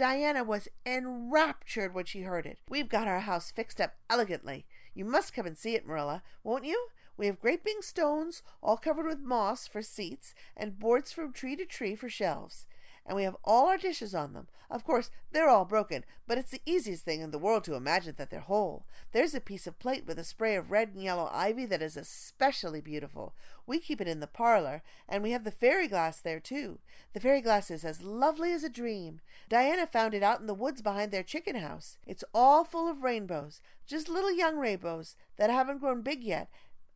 Diana was enraptured when she heard it. We've got our house fixed up elegantly. You must come and see it, Marilla, won't you? We have great big stones, all covered with moss, for seats, and boards from tree to tree for shelves and we have all our dishes on them. Of course, they're all broken, but it's the easiest thing in the world to imagine that they're whole. There's a piece of plate with a spray of red and yellow ivy that is especially beautiful. We keep it in the parlor, and we have the fairy glass there, too. The fairy glass is as lovely as a dream. Diana found it out in the woods behind their chicken house. It's all full of rainbows, just little young rainbows that haven't grown big yet,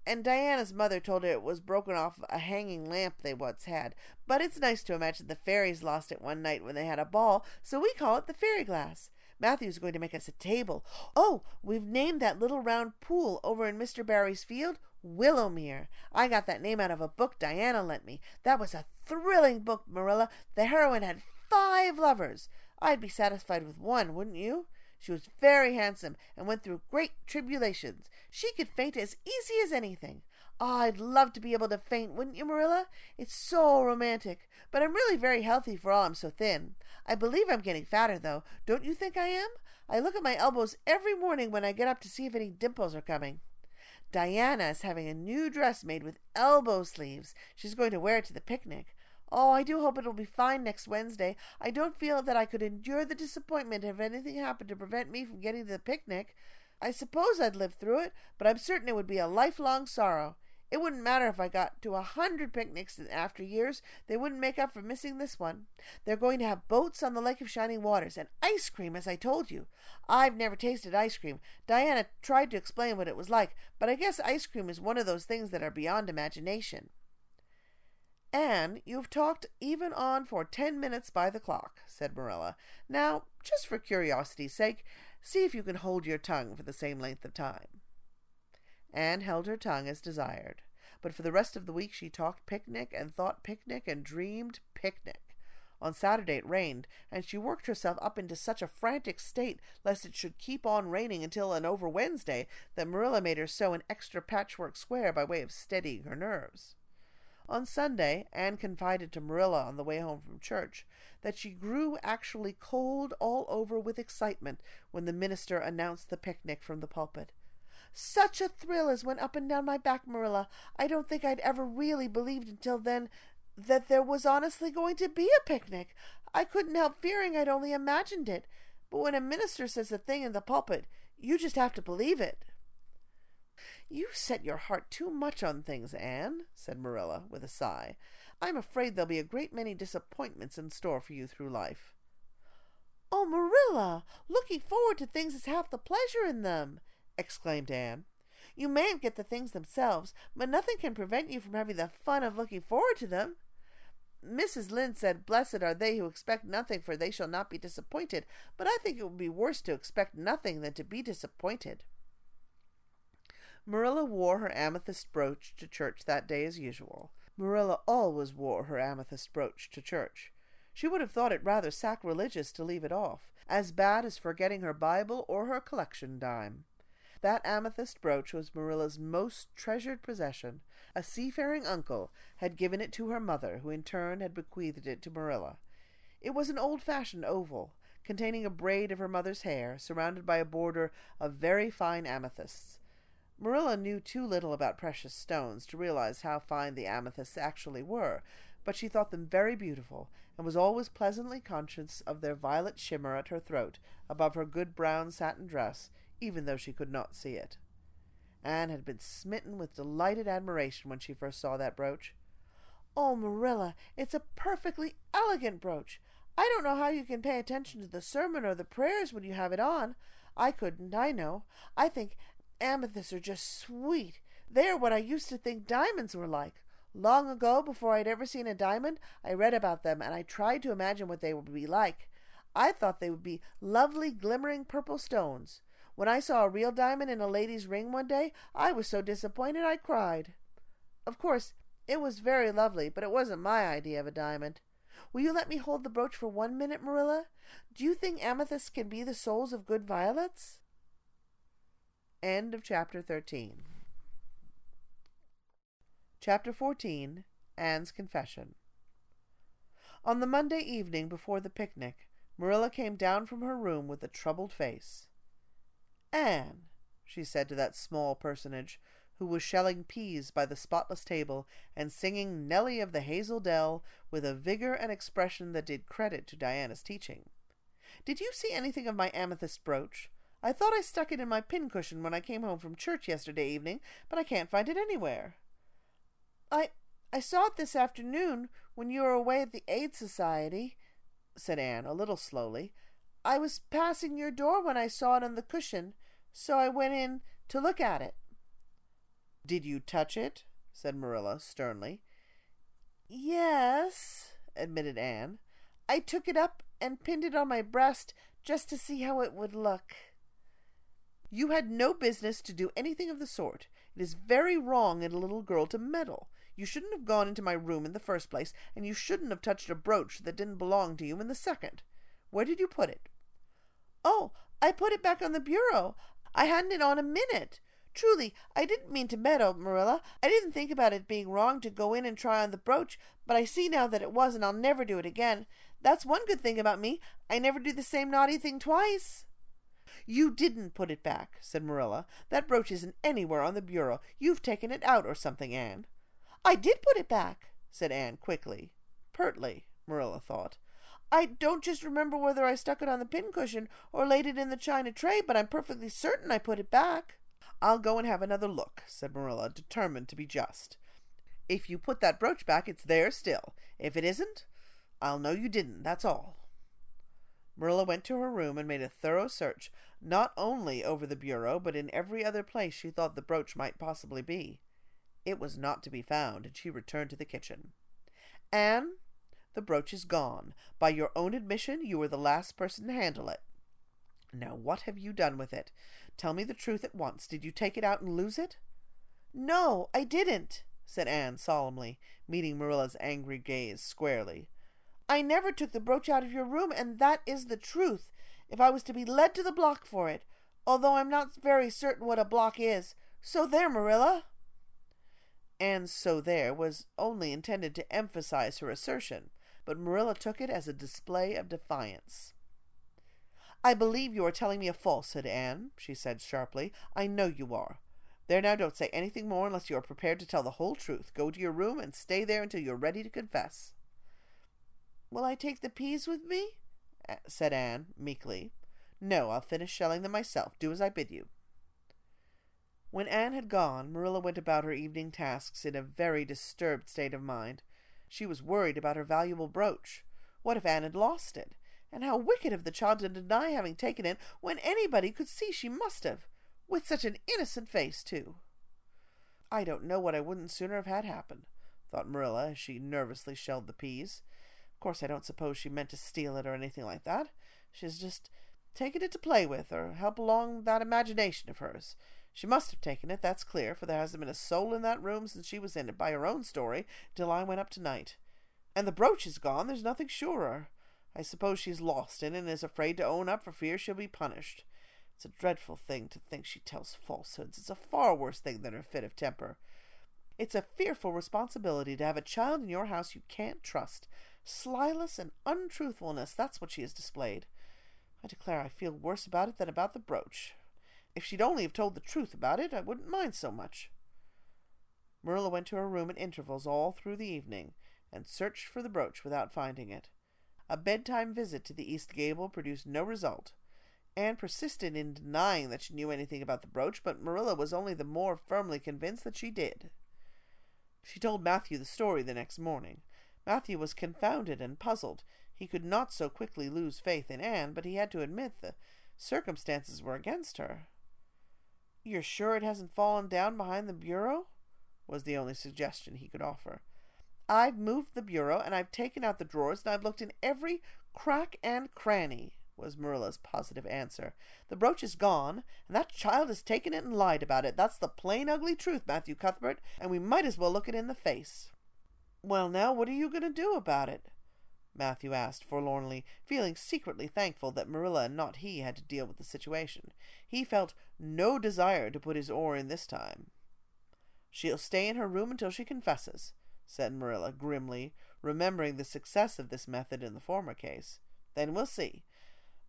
and Diana's mother told her it was broken off a hanging lamp they once had. But it's nice to imagine the fairies lost it one night when they had a ball, so we call it the fairy glass. Matthew's going to make us a table. Oh, we've named that little round pool over in Mr. Barry's field Willowmere. I got that name out of a book Diana lent me. That was a thrilling book, Marilla. The heroine had five lovers. I'd be satisfied with one, wouldn't you? She was very handsome and went through great tribulations. She could faint as easy as anything. Oh, I'd love to be able to faint, wouldn't you, Marilla? It's so romantic. But I'm really very healthy for all I'm so thin. I believe I'm getting fatter, though. Don't you think I am? I look at my elbows every morning when I get up to see if any dimples are coming. Diana is having a new dress made with elbow sleeves. She's going to wear it to the picnic. Oh, I do hope it'll be fine next Wednesday. I don't feel that I could endure the disappointment if anything happened to prevent me from getting to the picnic. I suppose I'd live through it, but I'm certain it would be a lifelong sorrow. It wouldn't matter if I got to a hundred picnics in after years, they wouldn't make up for missing this one. They're going to have boats on the Lake of Shining Waters and ice cream, as I told you. I've never tasted ice cream. Diana tried to explain what it was like, but I guess ice cream is one of those things that are beyond imagination. Anne, you've talked even on for ten minutes by the clock, said Marilla. Now, just for curiosity's sake, see if you can hold your tongue for the same length of time. Anne held her tongue as desired, but for the rest of the week she talked picnic and thought picnic and dreamed picnic. On Saturday it rained, and she worked herself up into such a frantic state lest it should keep on raining until and over Wednesday that Marilla made her sew an extra patchwork square by way of steadying her nerves. On Sunday, Anne confided to Marilla on the way home from church that she grew actually cold all over with excitement when the minister announced the picnic from the pulpit. Such a thrill as went up and down my back, Marilla. I don't think I'd ever really believed until then that there was honestly going to be a picnic. I couldn't help fearing I'd only imagined it. But when a minister says a thing in the pulpit, you just have to believe it. You set your heart too much on things, Anne, said Marilla, with a sigh. I'm afraid there'll be a great many disappointments in store for you through life. Oh, Marilla, looking forward to things is half the pleasure in them, exclaimed Anne. You mayn't get the things themselves, but nothing can prevent you from having the fun of looking forward to them. Mrs. Lynde said, Blessed are they who expect nothing, for they shall not be disappointed. But I think it would be worse to expect nothing than to be disappointed. Marilla wore her amethyst brooch to church that day as usual. Marilla always wore her amethyst brooch to church. She would have thought it rather sacrilegious to leave it off, as bad as forgetting her Bible or her collection dime. That amethyst brooch was Marilla's most treasured possession. A seafaring uncle had given it to her mother, who in turn had bequeathed it to Marilla. It was an old-fashioned oval, containing a braid of her mother's hair, surrounded by a border of very fine amethysts. Marilla knew too little about precious stones to realize how fine the amethysts actually were, but she thought them very beautiful, and was always pleasantly conscious of their violet shimmer at her throat above her good brown satin dress, even though she could not see it. Anne had been smitten with delighted admiration when she first saw that brooch. Oh, Marilla, it's a perfectly elegant brooch. I don't know how you can pay attention to the sermon or the prayers when you have it on. I couldn't, I know. I think Amethysts are just sweet. They are what I used to think diamonds were like. Long ago, before I'd ever seen a diamond, I read about them and I tried to imagine what they would be like. I thought they would be lovely, glimmering purple stones. When I saw a real diamond in a lady's ring one day, I was so disappointed I cried. Of course, it was very lovely, but it wasn't my idea of a diamond. Will you let me hold the brooch for one minute, Marilla? Do you think amethysts can be the souls of good violets? End of chapter 13. Chapter 14 Anne's Confession. On the Monday evening before the picnic, Marilla came down from her room with a troubled face. Anne, she said to that small personage, who was shelling peas by the spotless table and singing Nellie of the Hazel Dell with a vigor and expression that did credit to Diana's teaching. Did you see anything of my amethyst brooch? I thought I stuck it in my pincushion when I came home from church yesterday evening, but I can't find it anywhere. I I saw it this afternoon when you were away at the Aid Society, said Anne, a little slowly. I was passing your door when I saw it on the cushion, so I went in to look at it. Did you touch it? said Marilla sternly. Yes, admitted Anne. I took it up and pinned it on my breast just to see how it would look. You had no business to do anything of the sort. It is very wrong in a little girl to meddle. You shouldn't have gone into my room in the first place, and you shouldn't have touched a brooch that didn't belong to you in the second. Where did you put it? Oh, I put it back on the bureau. I hadn't it on a minute. Truly, I didn't mean to meddle, Marilla. I didn't think about it being wrong to go in and try on the brooch, but I see now that it was, and I'll never do it again. That's one good thing about me. I never do the same naughty thing twice. You didn't put it back, said Marilla. That brooch isn't anywhere on the bureau. You've taken it out or something, Anne. I did put it back, said Anne quickly. Pertly, Marilla thought. I don't just remember whether I stuck it on the pincushion or laid it in the china tray, but I'm perfectly certain I put it back. I'll go and have another look, said Marilla, determined to be just. If you put that brooch back, it's there still. If it isn't, I'll know you didn't, that's all. Marilla went to her room and made a thorough search, not only over the bureau, but in every other place she thought the brooch might possibly be. It was not to be found, and she returned to the kitchen. Anne, the brooch is gone. By your own admission, you were the last person to handle it. Now, what have you done with it? Tell me the truth at once. Did you take it out and lose it? No, I didn't, said Anne solemnly, meeting Marilla's angry gaze squarely. I never took the brooch out of your room, and that is the truth, if I was to be led to the block for it, although I'm not very certain what a block is. So there, Marilla. Anne's so there was only intended to emphasize her assertion, but Marilla took it as a display of defiance. I believe you are telling me a falsehood, Anne, she said sharply. I know you are. There now, don't say anything more unless you are prepared to tell the whole truth. Go to your room and stay there until you're ready to confess. Will I take the peas with me? said Anne meekly. No, I'll finish shelling them myself. Do as I bid you. When Anne had gone, Marilla went about her evening tasks in a very disturbed state of mind. She was worried about her valuable brooch. What if Anne had lost it? And how wicked of the child to deny having taken it when anybody could see she must have. With such an innocent face, too. I don't know what I wouldn't sooner have had happen, thought Marilla as she nervously shelled the peas. Of course, I don't suppose she meant to steal it or anything like that. She's just taken it to play with or help along that imagination of hers. She must have taken it, that's clear, for there hasn't been a soul in that room since she was in it, by her own story, till I went up tonight. And the brooch is gone, there's nothing surer. I suppose she's lost it and is afraid to own up for fear she'll be punished. It's a dreadful thing to think she tells falsehoods. It's a far worse thing than her fit of temper. It's a fearful responsibility to have a child in your house you can't trust. Slyness and untruthfulness, that's what she has displayed. I declare I feel worse about it than about the brooch. If she'd only have told the truth about it, I wouldn't mind so much. Marilla went to her room at intervals all through the evening, and searched for the brooch without finding it. A bedtime visit to the east gable produced no result. Anne persisted in denying that she knew anything about the brooch, but Marilla was only the more firmly convinced that she did. She told Matthew the story the next morning. Matthew was confounded and puzzled. He could not so quickly lose faith in Anne, but he had to admit the circumstances were against her. You're sure it hasn't fallen down behind the bureau? was the only suggestion he could offer. I've moved the bureau, and I've taken out the drawers, and I've looked in every crack and cranny, was Marilla's positive answer. The brooch is gone, and that child has taken it and lied about it. That's the plain ugly truth, Matthew Cuthbert, and we might as well look it in the face. Well, now, what are you going to do about it? Matthew asked forlornly, feeling secretly thankful that Marilla and not he had to deal with the situation. He felt no desire to put his oar in this time. She'll stay in her room until she confesses said Marilla grimly, remembering the success of this method in the former case. Then we'll see.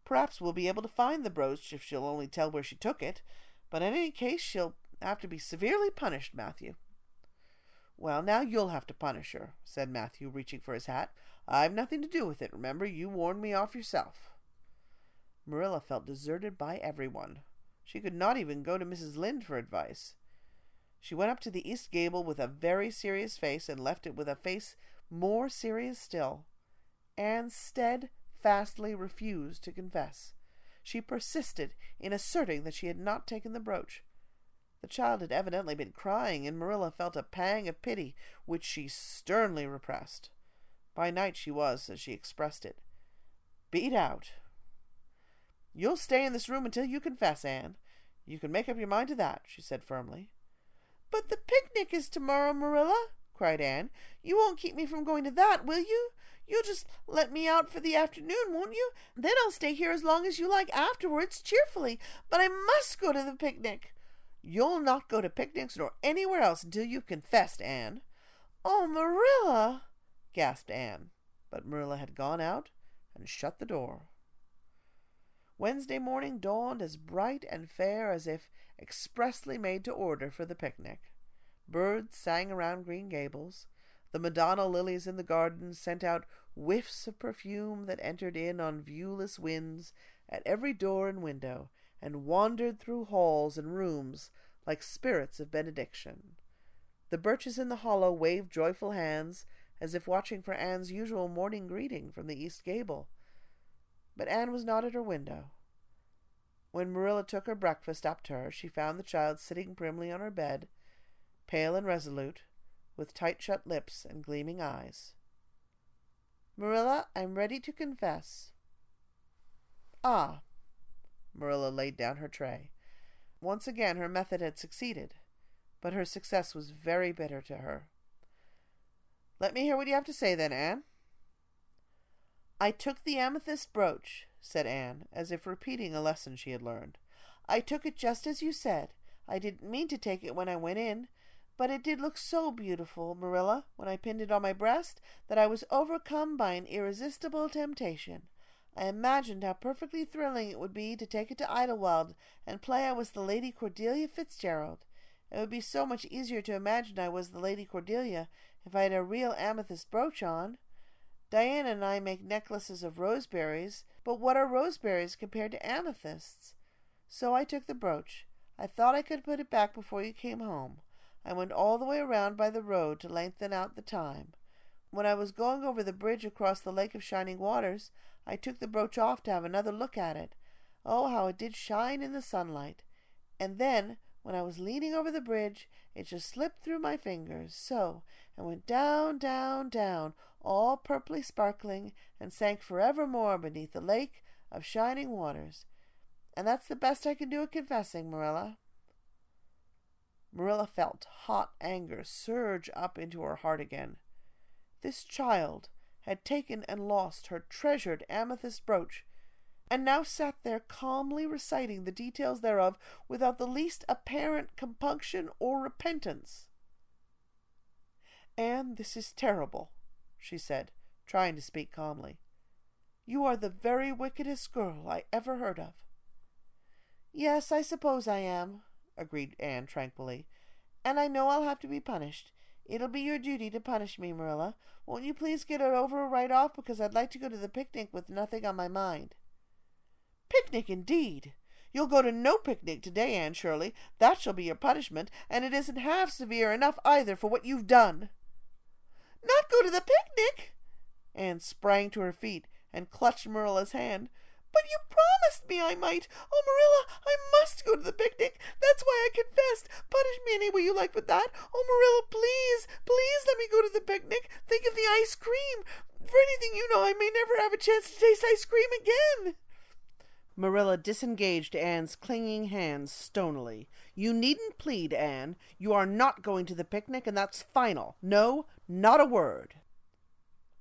Perhaps we'll be able to find the brooch if she'll only tell where she took it, but in any case she'll have to be severely punished, Matthew. Well, now you'll have to punish her, said Matthew, reaching for his hat. I've nothing to do with it, remember. You warned me off yourself. Marilla felt deserted by everyone. She could not even go to Mrs. Lynde for advice. She went up to the east gable with a very serious face and left it with a face more serious still. Anne steadfastly refused to confess. She persisted in asserting that she had not taken the brooch. The child had evidently been crying, and Marilla felt a pang of pity, which she sternly repressed. By night she was, as she expressed it, beat out. You'll stay in this room until you confess, Anne. You can make up your mind to that, she said firmly. But the picnic is tomorrow, Marilla, cried Anne. You won't keep me from going to that, will you? You'll just let me out for the afternoon, won't you? Then I'll stay here as long as you like afterwards, cheerfully. But I must go to the picnic. You'll not go to picnics nor anywhere else until you've confessed, Anne. Oh, Marilla, gasped Anne. But Marilla had gone out and shut the door. Wednesday morning dawned as bright and fair as if expressly made to order for the picnic. Birds sang around Green Gables. The Madonna lilies in the garden sent out whiffs of perfume that entered in on viewless winds at every door and window, and wandered through halls and rooms like spirits of benediction. The birches in the hollow waved joyful hands, as if watching for Anne's usual morning greeting from the east gable. But Anne was not at her window. When Marilla took her breakfast up to her, she found the child sitting primly on her bed, pale and resolute, with tight shut lips and gleaming eyes. Marilla, I'm ready to confess. Ah. Marilla laid down her tray. Once again her method had succeeded, but her success was very bitter to her. Let me hear what you have to say, then, Anne. I took the amethyst brooch, said Anne, as if repeating a lesson she had learned. I took it just as you said. I didn't mean to take it when I went in, but it did look so beautiful, Marilla, when I pinned it on my breast, that I was overcome by an irresistible temptation. I imagined how perfectly thrilling it would be to take it to Idlewild and play I was the Lady Cordelia Fitzgerald. It would be so much easier to imagine I was the Lady Cordelia if I had a real amethyst brooch on. Diana and I make necklaces of roseberries, but what are roseberries compared to amethysts? So I took the brooch. I thought I could put it back before you came home. I went all the way around by the road to lengthen out the time. When I was going over the bridge across the Lake of Shining Waters, I took the brooch off to have another look at it. Oh, how it did shine in the sunlight! And then, when I was leaning over the bridge, it just slipped through my fingers, so, and went down, down, down, all purply sparkling, and sank forevermore beneath the lake of shining waters. And that's the best I can do at confessing, Marilla. Marilla felt hot anger surge up into her heart again. This child had taken and lost her treasured amethyst brooch, and now sat there calmly reciting the details thereof without the least apparent compunction or repentance. Anne, this is terrible she said, trying to speak calmly. You are the very wickedest girl I ever heard of. Yes, I suppose I am, agreed Anne tranquilly, and I know I'll have to be punished. It'll be your duty to punish me, Marilla. Won't you please get it over right off because I'd like to go to the picnic with nothing on my mind. Picnic indeed! You'll go to no picnic today, Anne Shirley. That shall be your punishment, and it isn't half severe enough either for what you've done. Not go to the picnic? Anne sprang to her feet and clutched Marilla's hand. But you promised me I might. Oh, Marilla, I must go to the picnic. That's why I confessed. Punish me any way you like with that. Oh, Marilla, please, please let me go to the picnic. Think of the ice cream. For anything you know, I may never have a chance to taste ice cream again. Marilla disengaged Anne's clinging hands stonily. You needn't plead, Anne. You are not going to the picnic, and that's final. No, not a word.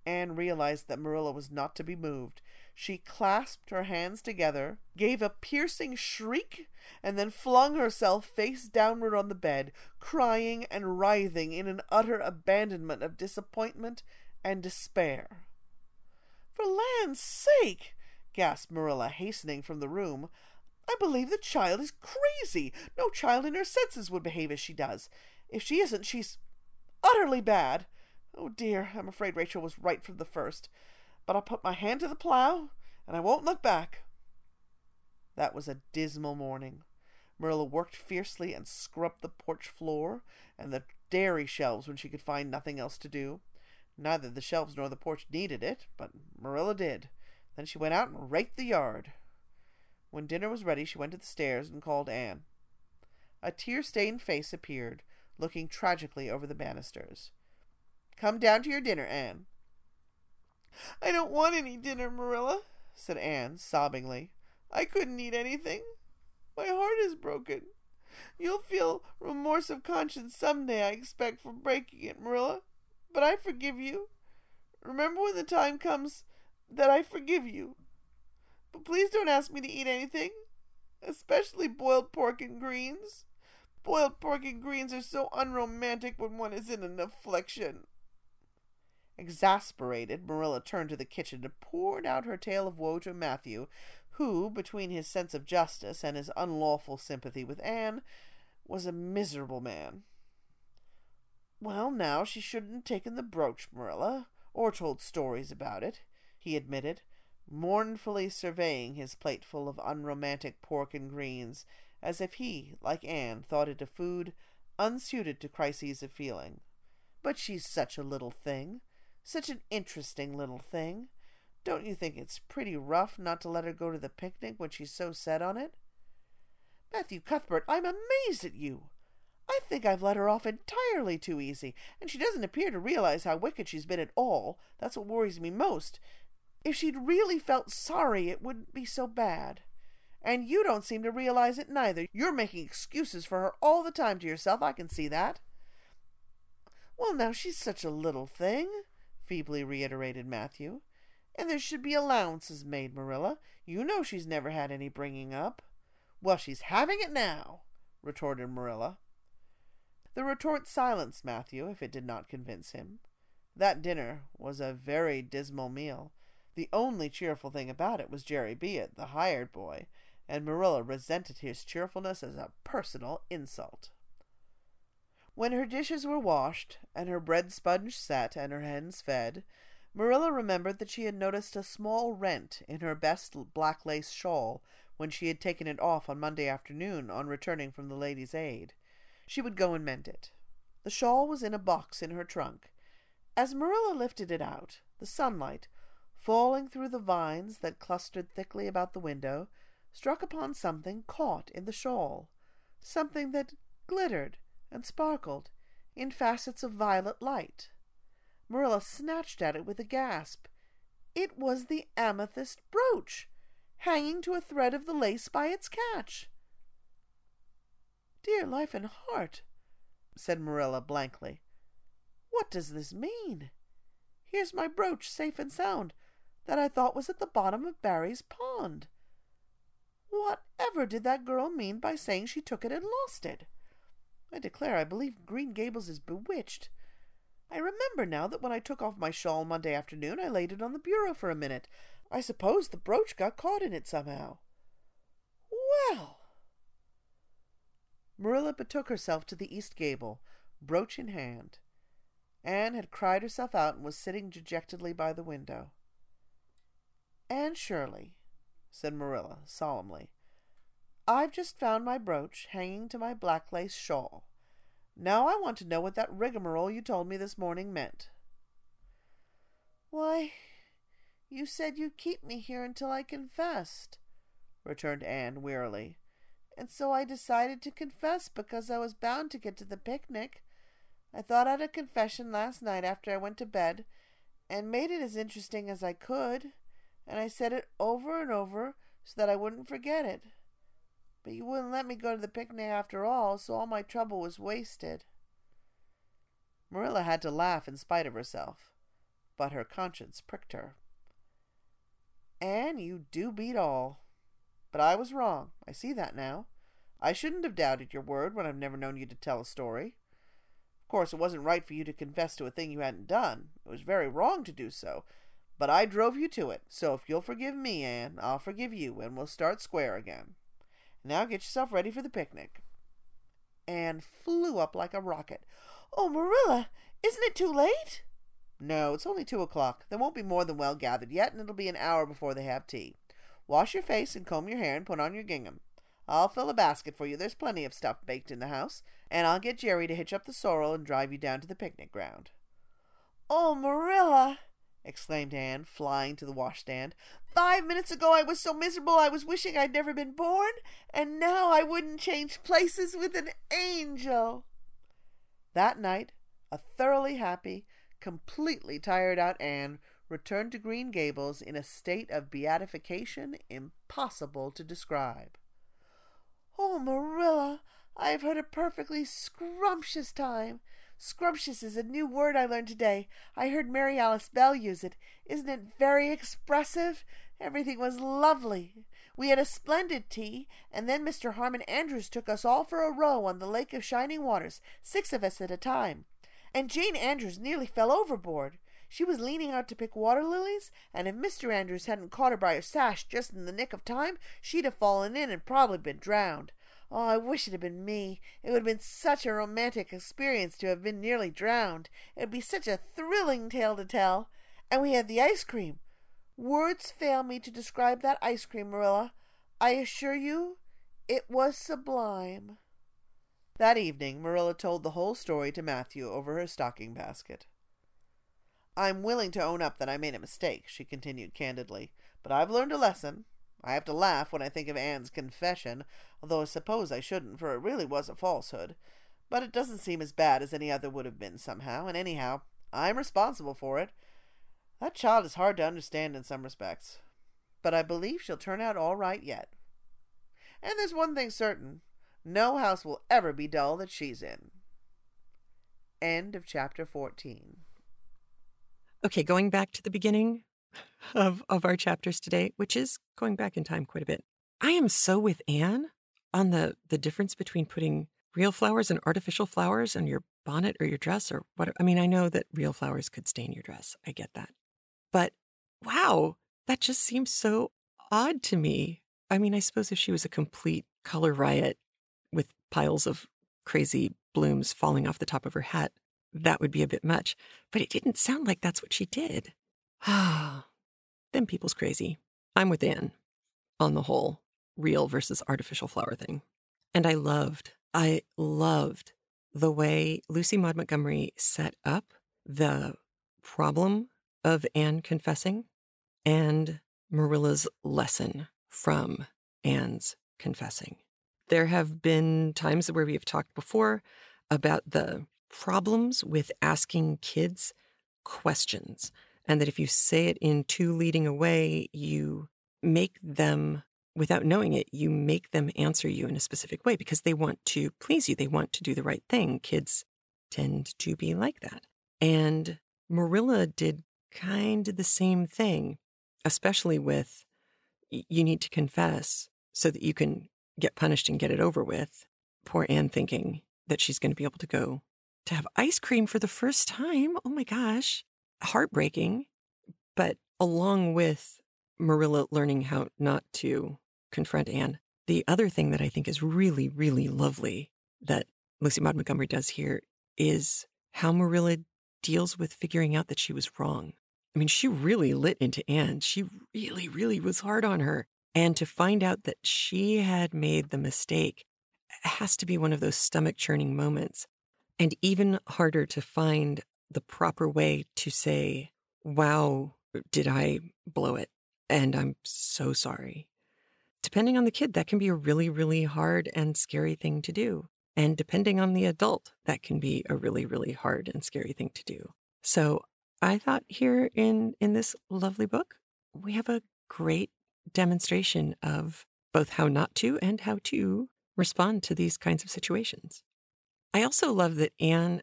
Anne realized that Marilla was not to be moved. She clasped her hands together, gave a piercing shriek, and then flung herself face downward on the bed, crying and writhing in an utter abandonment of disappointment and despair. For land's sake! gasped Marilla, hastening from the room. I believe the child is crazy. No child in her senses would behave as she does. If she isn't, she's utterly bad. Oh dear, I'm afraid Rachel was right from the first. But I'll put my hand to the plow, and I won't look back. That was a dismal morning. Marilla worked fiercely and scrubbed the porch floor and the dairy shelves when she could find nothing else to do. Neither the shelves nor the porch needed it, but Marilla did. Then she went out and raked the yard. When dinner was ready, she went to the stairs and called Anne. A tear stained face appeared, looking tragically over the banisters. Come down to your dinner, Anne. I don't want any dinner, Marilla, said Anne sobbingly. I couldn't eat anything. My heart is broken. You'll feel remorse of conscience some day, I expect, for breaking it, Marilla. But I forgive you. Remember when the time comes that I forgive you. But please don't ask me to eat anything, especially boiled pork and greens. Boiled pork and greens are so unromantic when one is in an affliction. Exasperated, Marilla turned to the kitchen and poured out her tale of woe to Matthew, who, between his sense of justice and his unlawful sympathy with Anne, was a miserable man. Well, now, she shouldn't have taken the brooch, Marilla, or told stories about it, he admitted, mournfully surveying his plateful of unromantic pork and greens, as if he, like Anne, thought it a food unsuited to crises of feeling. But she's such a little thing. Such an interesting little thing. Don't you think it's pretty rough not to let her go to the picnic when she's so set on it? Matthew Cuthbert, I'm amazed at you. I think I've let her off entirely too easy, and she doesn't appear to realize how wicked she's been at all. That's what worries me most. If she'd really felt sorry, it wouldn't be so bad. And you don't seem to realize it neither. You're making excuses for her all the time to yourself. I can see that. Well, now, she's such a little thing feebly reiterated Matthew. And there should be allowances made, Marilla. You know she's never had any bringing up. Well, she's having it now, retorted Marilla. The retort silenced Matthew, if it did not convince him. That dinner was a very dismal meal. The only cheerful thing about it was Jerry Buote, the hired boy, and Marilla resented his cheerfulness as a personal insult. When her dishes were washed, and her bread sponge set, and her hens fed, Marilla remembered that she had noticed a small rent in her best black lace shawl when she had taken it off on Monday afternoon on returning from the Ladies' Aid. She would go and mend it. The shawl was in a box in her trunk. As Marilla lifted it out, the sunlight, falling through the vines that clustered thickly about the window, struck upon something caught in the shawl, something that glittered and sparkled in facets of violet light. Marilla snatched at it with a gasp. It was the amethyst brooch, hanging to a thread of the lace by its catch. Dear life and heart, said Marilla blankly. What does this mean? Here's my brooch safe and sound that I thought was at the bottom of Barry's pond. Whatever did that girl mean by saying she took it and lost it? I declare I believe Green Gables is bewitched. I remember now that when I took off my shawl Monday afternoon, I laid it on the bureau for a minute. I suppose the brooch got caught in it somehow. Well! Marilla betook herself to the east gable, brooch in hand. Anne had cried herself out and was sitting dejectedly by the window. Anne Shirley, said Marilla solemnly, I've just found my brooch hanging to my black lace shawl. Now I want to know what that rigmarole you told me this morning meant. Why, you said you'd keep me here until I confessed, returned Anne wearily. And so I decided to confess because I was bound to get to the picnic. I thought out a confession last night after I went to bed and made it as interesting as I could, and I said it over and over so that I wouldn't forget it. But you wouldn't let me go to the picnic after all, so all my trouble was wasted. Marilla had to laugh in spite of herself, but her conscience pricked her. Anne, you do beat all. But I was wrong. I see that now. I shouldn't have doubted your word when I've never known you to tell a story. Of course, it wasn't right for you to confess to a thing you hadn't done. It was very wrong to do so. But I drove you to it, so if you'll forgive me, Anne, I'll forgive you, and we'll start square again. Now get yourself ready for the picnic. Anne flew up like a rocket. Oh, Marilla, isn't it too late? No, it's only two o'clock. There won't be more than well gathered yet, and it'll be an hour before they have tea. Wash your face and comb your hair and put on your gingham. I'll fill a basket for you. There's plenty of stuff baked in the house, and I'll get Jerry to hitch up the sorrel and drive you down to the picnic ground. Oh, Marilla, exclaimed Anne, flying to the washstand. Five minutes ago I was so miserable I was wishing I'd never been born, and now I wouldn't change places with an angel. That night, a thoroughly happy, completely tired out Anne returned to Green Gables in a state of beatification impossible to describe. Oh, Marilla, I've had a perfectly scrumptious time. Scrumptious is a new word I learned today. I heard Mary Alice Bell use it. Isn't it very expressive? Everything was lovely. We had a splendid tea, and then Mr. Harmon Andrews took us all for a row on the Lake of Shining Waters, six of us at a time. And Jane Andrews nearly fell overboard. She was leaning out to pick water lilies, and if Mr. Andrews hadn't caught her by her sash just in the nick of time, she'd have fallen in and probably been drowned. Oh, I wish it had been me. It would have been such a romantic experience to have been nearly drowned. It would be such a thrilling tale to tell. And we had the ice cream. Words fail me to describe that ice cream, Marilla. I assure you, it was sublime. That evening, Marilla told the whole story to Matthew over her stocking basket. I'm willing to own up that I made a mistake, she continued candidly, but I've learned a lesson. I have to laugh when I think of Anne's confession, although I suppose I shouldn't, for it really was a falsehood. But it doesn't seem as bad as any other would have been somehow, and anyhow, I'm responsible for it. That child is hard to understand in some respects, but I believe she'll turn out all right yet. And there's one thing certain no house will ever be dull that she's in. End of chapter 14. Okay, going back to the beginning of, of our chapters today, which is going back in time quite a bit. I am so with Anne on the, the difference between putting real flowers and artificial flowers on your bonnet or your dress or what. I mean, I know that real flowers could stain your dress. I get that. But wow, that just seems so odd to me. I mean, I suppose if she was a complete color riot with piles of crazy blooms falling off the top of her hat, that would be a bit much. But it didn't sound like that's what she did. (sighs) Ah, them people's crazy. I'm with Anne on the whole real versus artificial flower thing. And I loved, I loved the way Lucy Maud Montgomery set up the problem of Anne confessing and Marilla's lesson from Anne's confessing. There have been times where we have talked before about the problems with asking kids questions, and that if you say it in too leading a way, you make them, without knowing it, you make them answer you in a specific way because they want to please you. They want to do the right thing. Kids tend to be like that. And Marilla did kind of the same thing, especially with you need to confess so that you can get punished and get it over with. Poor Anne thinking that she's going to be able to go to have ice cream for the first time. Oh my gosh, heartbreaking. But along with Marilla learning how not to confront Anne, the other thing that I think is really, really lovely that Lucy Maud Montgomery does here is how Marilla deals with figuring out that she was wrong. I mean, she really lit into Anne. She really, really was hard on her. And to find out that she had made the mistake has to be one of those stomach churning moments and even harder to find the proper way to say, wow, did I blow it? And I'm so sorry. Depending on the kid, that can be a really, really hard and scary thing to do. And depending on the adult, that can be a really, really hard and scary thing to do. So I thought here in, in this lovely book, we have a great demonstration of both how not to and how to respond to these kinds of situations. I also love that Anne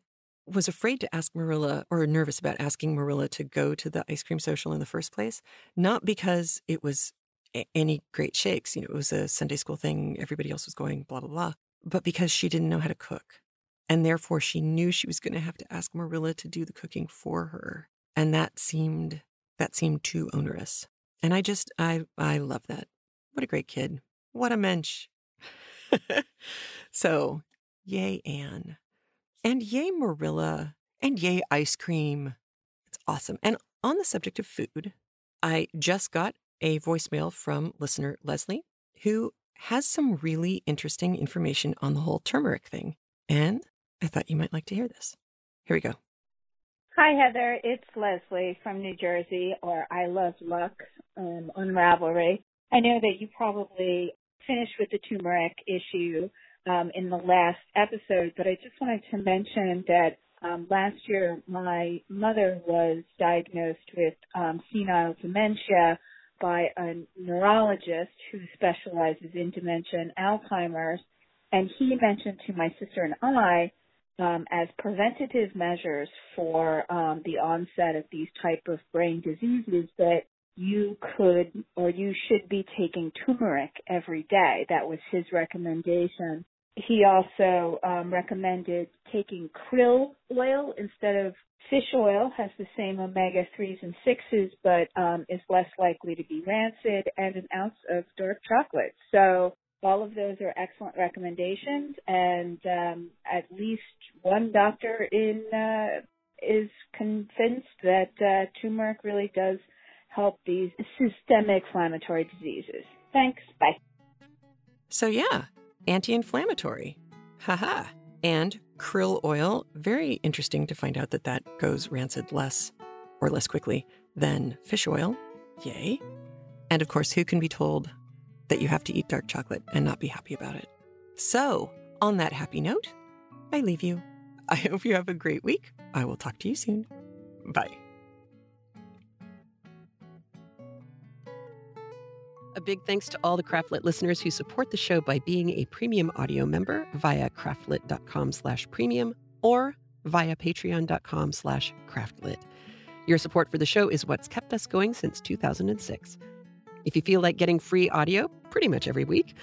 was afraid to ask Marilla or nervous about asking Marilla to go to the ice cream social in the first place, not because it was any great shakes, you know, it was a Sunday school thing, everybody else was going, blah, blah, blah, but because she didn't know how to cook. And therefore, she knew she was going to have to ask Marilla to do the cooking for her. And that seemed that seemed too onerous. And I just, I, I love that. What a great kid. What a mensch. (laughs) so, yay, Anne. And yay, Marilla. And yay, ice cream. It's awesome. And on the subject of food, I just got a voicemail from listener Leslie, who has some really interesting information on the whole turmeric thing. And I thought you might like to hear this. Here we go. Hi, Heather. It's Leslie from New Jersey, or I Love Luck um, on Ravelry. I know that you probably finished with the turmeric issue um, in the last episode, but I just wanted to mention that um, last year my mother was diagnosed with um, senile dementia by a neurologist who specializes in dementia and Alzheimer's, and he mentioned to my sister and I um, as preventative measures for um, the onset of these type of brain diseases that you could or you should be taking turmeric every day. That was his recommendation. He also um, recommended taking krill oil instead of fish oil. Has the same omega threes and sixes, but um, is less likely to be rancid, and an ounce of dark chocolate. So all of those are excellent recommendations, and um, at least one doctor in uh, is convinced that uh, turmeric really does help these systemic inflammatory diseases. Thanks. Bye. So yeah, anti-inflammatory. Haha. And krill oil, very interesting to find out that that goes rancid less or less quickly than fish oil. Yay. And of course, who can be told that you have to eat dark chocolate and not be happy about it. So, on that happy note, I leave you. I (laughs) hope you have a great week. I will talk to you soon. Bye. A big thanks to all the Craftlit listeners who support the show by being a premium audio member via craftlit.com slash premium or via patreon.com slash craftlit. Your support for the show is what's kept us going since 2006. If you feel like getting free audio pretty much every week,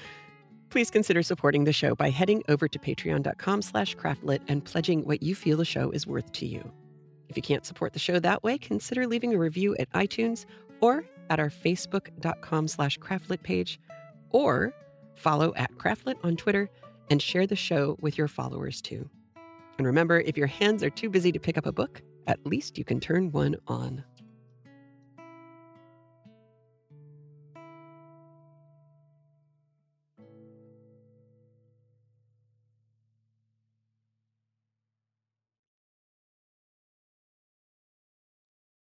please consider supporting the show by heading over to patreon.com slash craftlit and pledging what you feel the show is worth to you. If you can't support the show that way, consider leaving a review at iTunes or at our facebook.com slash craftlit page, or follow at craftlit on Twitter and share the show with your followers too. And remember, if your hands are too busy to pick up a book, at least you can turn one on.